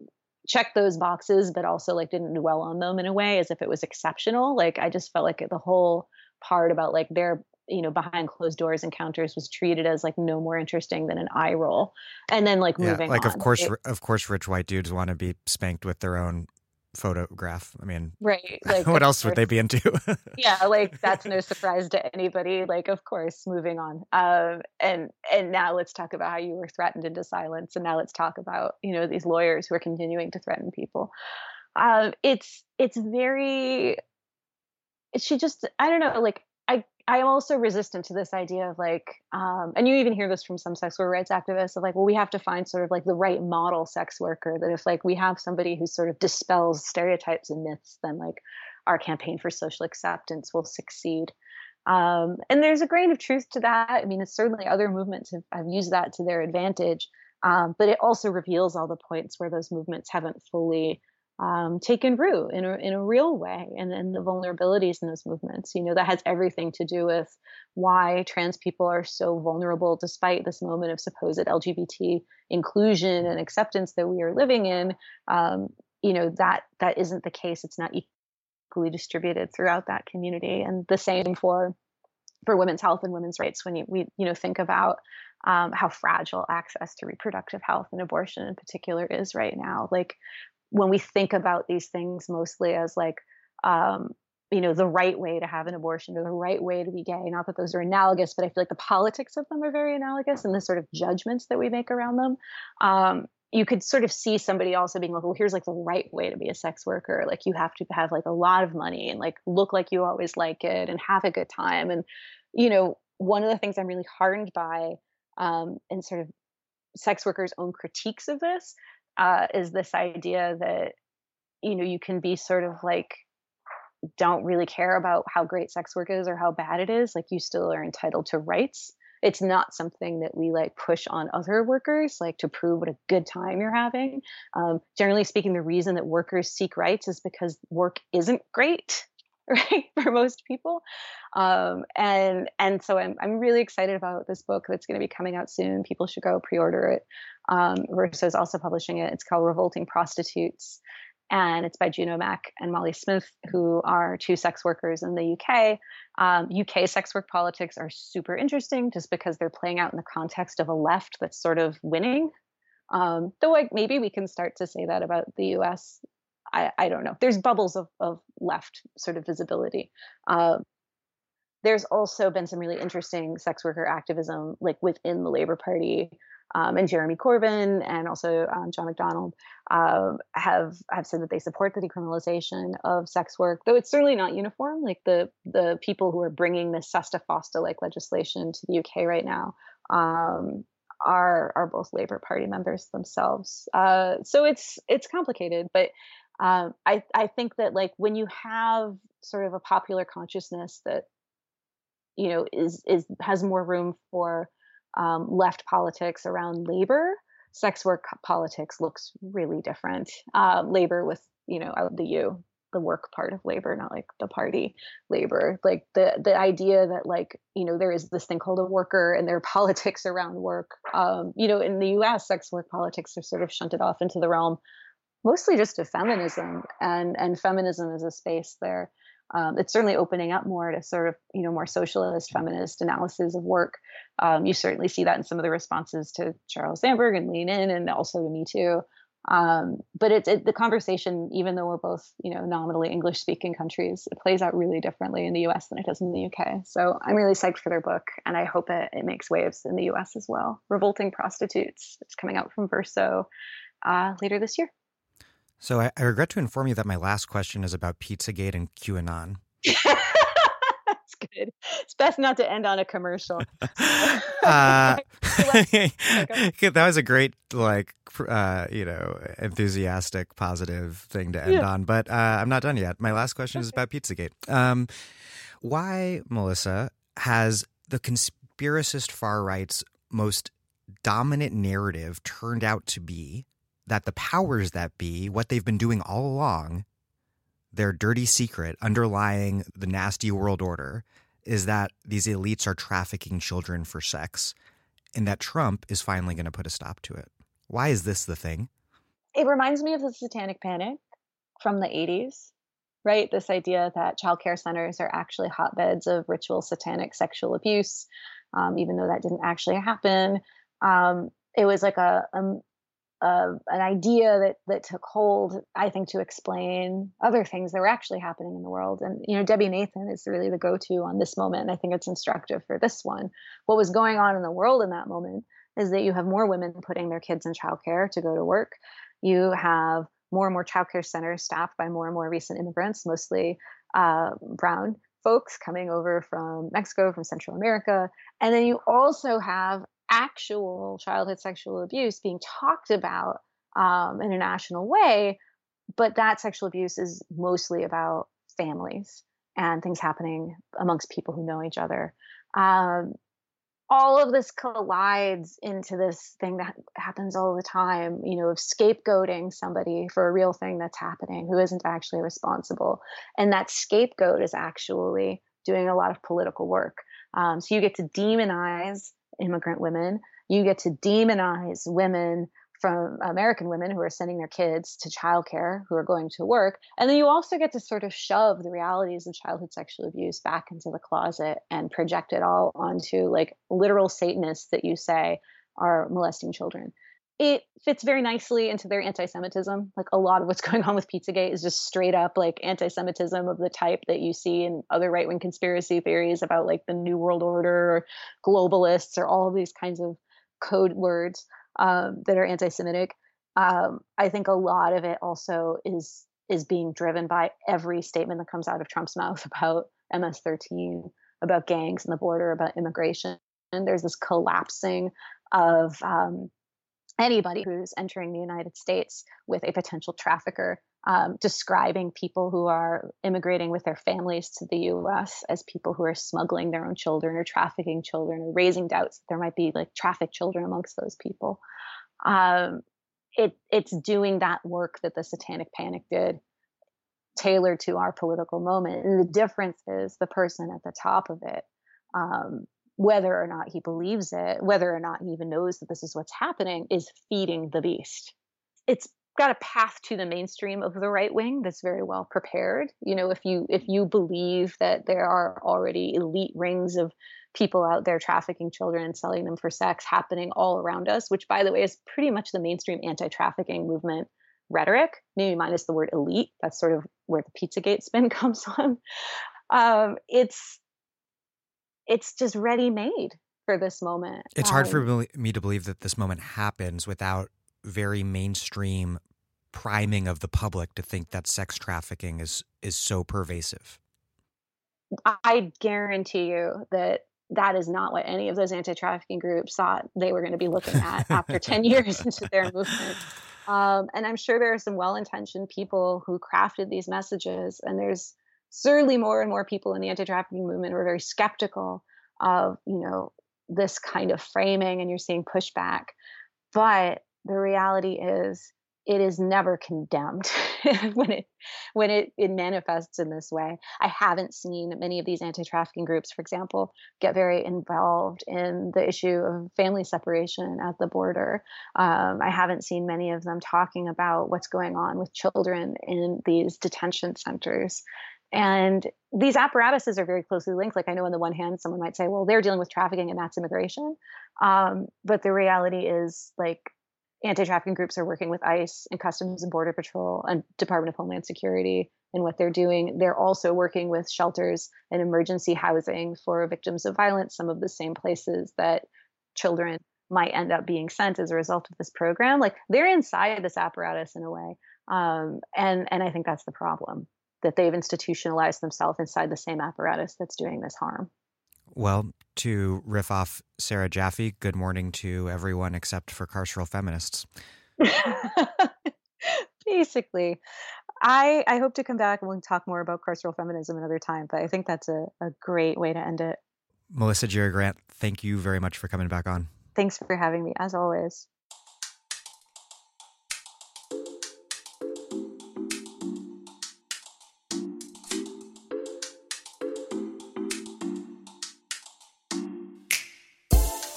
check those boxes but also like didn't dwell on them in a way as if it was exceptional like i just felt like the whole part about like their you know behind closed doors encounters was treated as like no more interesting than an eye roll. And then like yeah, moving like on, of course it, of course rich white dudes want to be spanked with their own photograph. I mean right like what else would they be into? Yeah like that's no surprise to anybody like of course moving on. Um and and now let's talk about how you were threatened into silence and now let's talk about you know these lawyers who are continuing to threaten people. Um it's it's very she just i don't know like i am also resistant to this idea of like, um, and you even hear this from some sex worker rights activists of like, well, we have to find sort of like the right model sex worker. That if like we have somebody who sort of dispels stereotypes and myths, then like our campaign for social acceptance will succeed. Um, and there's a grain of truth to that. I mean, it's certainly other movements have, have used that to their advantage, um, but it also reveals all the points where those movements haven't fully um, taken root in a, in a real way and, and the vulnerabilities in those movements. You know, that has everything to do with why trans people are so vulnerable despite this moment of supposed LGBT inclusion and acceptance that we are living in. Um, you know, that that isn't the case. It's not equally distributed throughout that community. And the same for for women's health and women's rights when you we you know think about um, how fragile access to reproductive health and abortion in particular is right now. Like when we think about these things mostly as like um, you know the right way to have an abortion or the right way to be gay not that those are analogous but i feel like the politics of them are very analogous and the sort of judgments that we make around them um, you could sort of see somebody also being like well here's like the right way to be a sex worker. Like you have to have like a lot of money and like look like you always like it and have a good time. And you know one of the things i'm really heartened by um, and sort of sex workers own critiques of this uh, is this idea that you know you can be sort of like don't really care about how great sex work is or how bad it is like you still are entitled to rights. It's not something that we like push on other workers like to prove what a good time you're having. Um, generally speaking the reason that workers seek rights is because work isn't great right for most people um, and and so I'm, I'm really excited about this book that's going to be coming out soon people should go pre-order it um, Verso is also publishing it. It's called Revolting Prostitutes, and it's by Juno Mac and Molly Smith, who are two sex workers in the UK. Um, UK sex work politics are super interesting just because they're playing out in the context of a left that's sort of winning. Um, though, like maybe we can start to say that about the US. I, I don't know. There's bubbles of, of left sort of visibility. Uh, there's also been some really interesting sex worker activism, like within the Labor Party, um, and Jeremy Corbyn and also um, John McDonnell uh, have have said that they support the decriminalization of sex work, though it's certainly not uniform. Like the the people who are bringing this SESTA FOSTA like legislation to the UK right now um, are are both Labour Party members themselves. Uh, so it's it's complicated, but um, I I think that like when you have sort of a popular consciousness that you know is is has more room for um, left politics around labor, sex work politics looks really different. Uh, labor with you know the U, the work part of labor, not like the party labor. Like the the idea that like you know there is this thing called a worker and there are politics around work. Um, you know, in the U.S., sex work politics are sort of shunted off into the realm mostly just of feminism, and and feminism is a space there um, it's certainly opening up more to sort of you know more socialist feminist analysis of work. Um, you certainly see that in some of the responses to Sheryl Sandberg and lean in and also to me too. Um, but it's it, the conversation even though we're both you know nominally english speaking countries it plays out really differently in the us than it does in the uk so i'm really psyched for their book and i hope it, it makes waves in the us as well. Revolting prostitutes it's coming out from verso uh, later this year so I, I, regret to inform you that my last question is about Pizzagate and QAnon. That's good. It's best not to end on a commercial. uh, that was a great, like, uh, you know, enthusiastic, positive thing to end yeah. on. But uh, I'm not done yet. My last question is about Pizzagate. Um, why, Melissa, has the conspiracist far right's most dominant narrative turned out to be that the powers that be, what they've been doing all along, their dirty secret underlying the nasty world order, is that these elites are trafficking children for sex, and that Trump is finally going to put a stop to it. Why is this the thing? It reminds me of the satanic panic from the 80s, right? This idea that childcare centers are actually hotbeds of ritual satanic sexual abuse, um, even though that didn't actually happen. Um, it was like a, a, uh, an idea that that took hold, I think, to explain other things that were actually happening in the world. And you know, Debbie Nathan is really the go-to on this moment, and I think it's instructive for this one. What was going on in the world in that moment is that you have more women putting their kids in childcare to go to work. You have more and more childcare centers staffed by more and more recent immigrants, mostly uh, brown folks coming over from Mexico, from Central America. And then you also have actual childhood sexual abuse being talked about um, in a national way, but that sexual abuse is mostly about families and things happening amongst people who know each other. Um, all of this collides into this thing that happens all the time, you know, of scapegoating somebody for a real thing that's happening who isn't actually responsible. And that scapegoat is actually doing a lot of political work. Um, so you get to demonize immigrant women. You get to demonize women from American women who are sending their kids to childcare, who are going to work. And then you also get to sort of shove the realities of childhood sexual abuse back into the closet and project it all onto like literal Satanists that you say are molesting children it fits very nicely into their anti-Semitism. Like a lot of what's going on with Pizzagate is just straight up like anti-Semitism of the type that you see in other right-wing conspiracy theories about like the New World Order or globalists or all these kinds of code words um, that are anti-Semitic. Um, I think a lot of it also is is being driven by every statement that comes out of Trump's mouth about MS-13, about gangs and the border, about immigration. And there's this collapsing of um, anybody who's entering the United States with a potential trafficker, um, describing people who are immigrating with their families to the US as people who are smuggling their own children or trafficking children or raising doubts that there might be like trafficked children amongst those people. Um, it, it's doing that work that the Satanic Panic did, tailored to our political moment. And the difference is the person at the top of it um, whether or not he believes it, whether or not he even knows that this is what's happening, is feeding the beast. It's got a path to the mainstream of the right wing that's very well prepared. You know, if you if you believe that there are already elite rings of people out there trafficking children and selling them for sex happening all around us, which by the way is pretty much the mainstream anti-trafficking movement rhetoric, maybe minus the word elite. That's sort of where the Pizzagate spin comes from. Um, it's it's just ready made for this moment. It's um, hard for um me to believe that this moment happens without very mainstream priming of the public to think that sex trafficking is is so pervasive. I guarantee you that that is not what any of those anti-trafficking groups thought they were going to be looking at after 10 years into their movement. Um, and I'm sure there are some well-intentioned people who crafted these messages, and there's certainly more and more people in the anti-trafficking movement are very skeptical of you know this kind of framing and you're seeing pushback but the reality is it is never condemned when it when it, it manifests in this way. I haven't seen many of these anti-trafficking groups, for example, get very involved in the issue of family separation at the border. Um, I haven't seen many of them talking about what's going on with children in these detention centers. And these apparatuses are very closely linked. Like I know on the one hand, someone might say, well, they're dealing with trafficking and that's immigration. Um, but the reality is like anti-trafficking groups are working with ICE and Customs and Border Patrol and Department of Homeland Security and what they're doing. They're also working with shelters and emergency housing for victims of violence, some of the same places that children might end up being sent as a result of this program. Like they're inside this apparatus in a way. Um, and and I think that's the problem that they've institutionalized themselves inside the same apparatus that's doing this harm. Well, to riff off Sarah Jaffe, good morning to everyone except for carceral feminists. Basically, I I hope to come back and we'll talk more about carceral feminism another time, but I think that's a, a great way to end it. Melissa Gira Grant, thank you very much for coming back on. Thanks for having me, as always.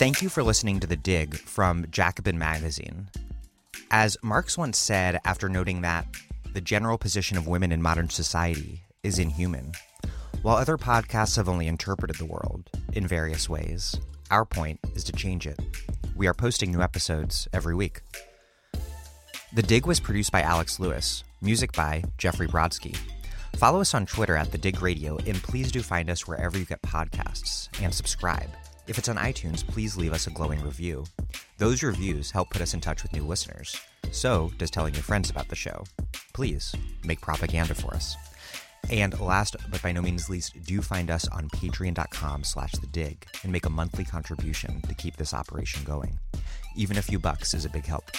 Thank you for listening to The Dig from Jacobin Magazine. As Marx once said after noting that the general position of women in modern society is inhuman, while other podcasts have only interpreted the world in various ways, our point is to change it. We are posting new episodes every week. The Dig was produced by Alex Lewis, music by Jeffrey Brodsky. Follow us on Twitter at The Dig Radio, and please do find us wherever you get podcasts and subscribe. If it's on iTunes, please leave us a glowing review. Those reviews help put us in touch with new listeners. So does telling your friends about the show. Please make propaganda for us. And last but by no means least, do find us on patreon.com slash the dig and make a monthly contribution to keep this operation going. Even a few bucks is a big help.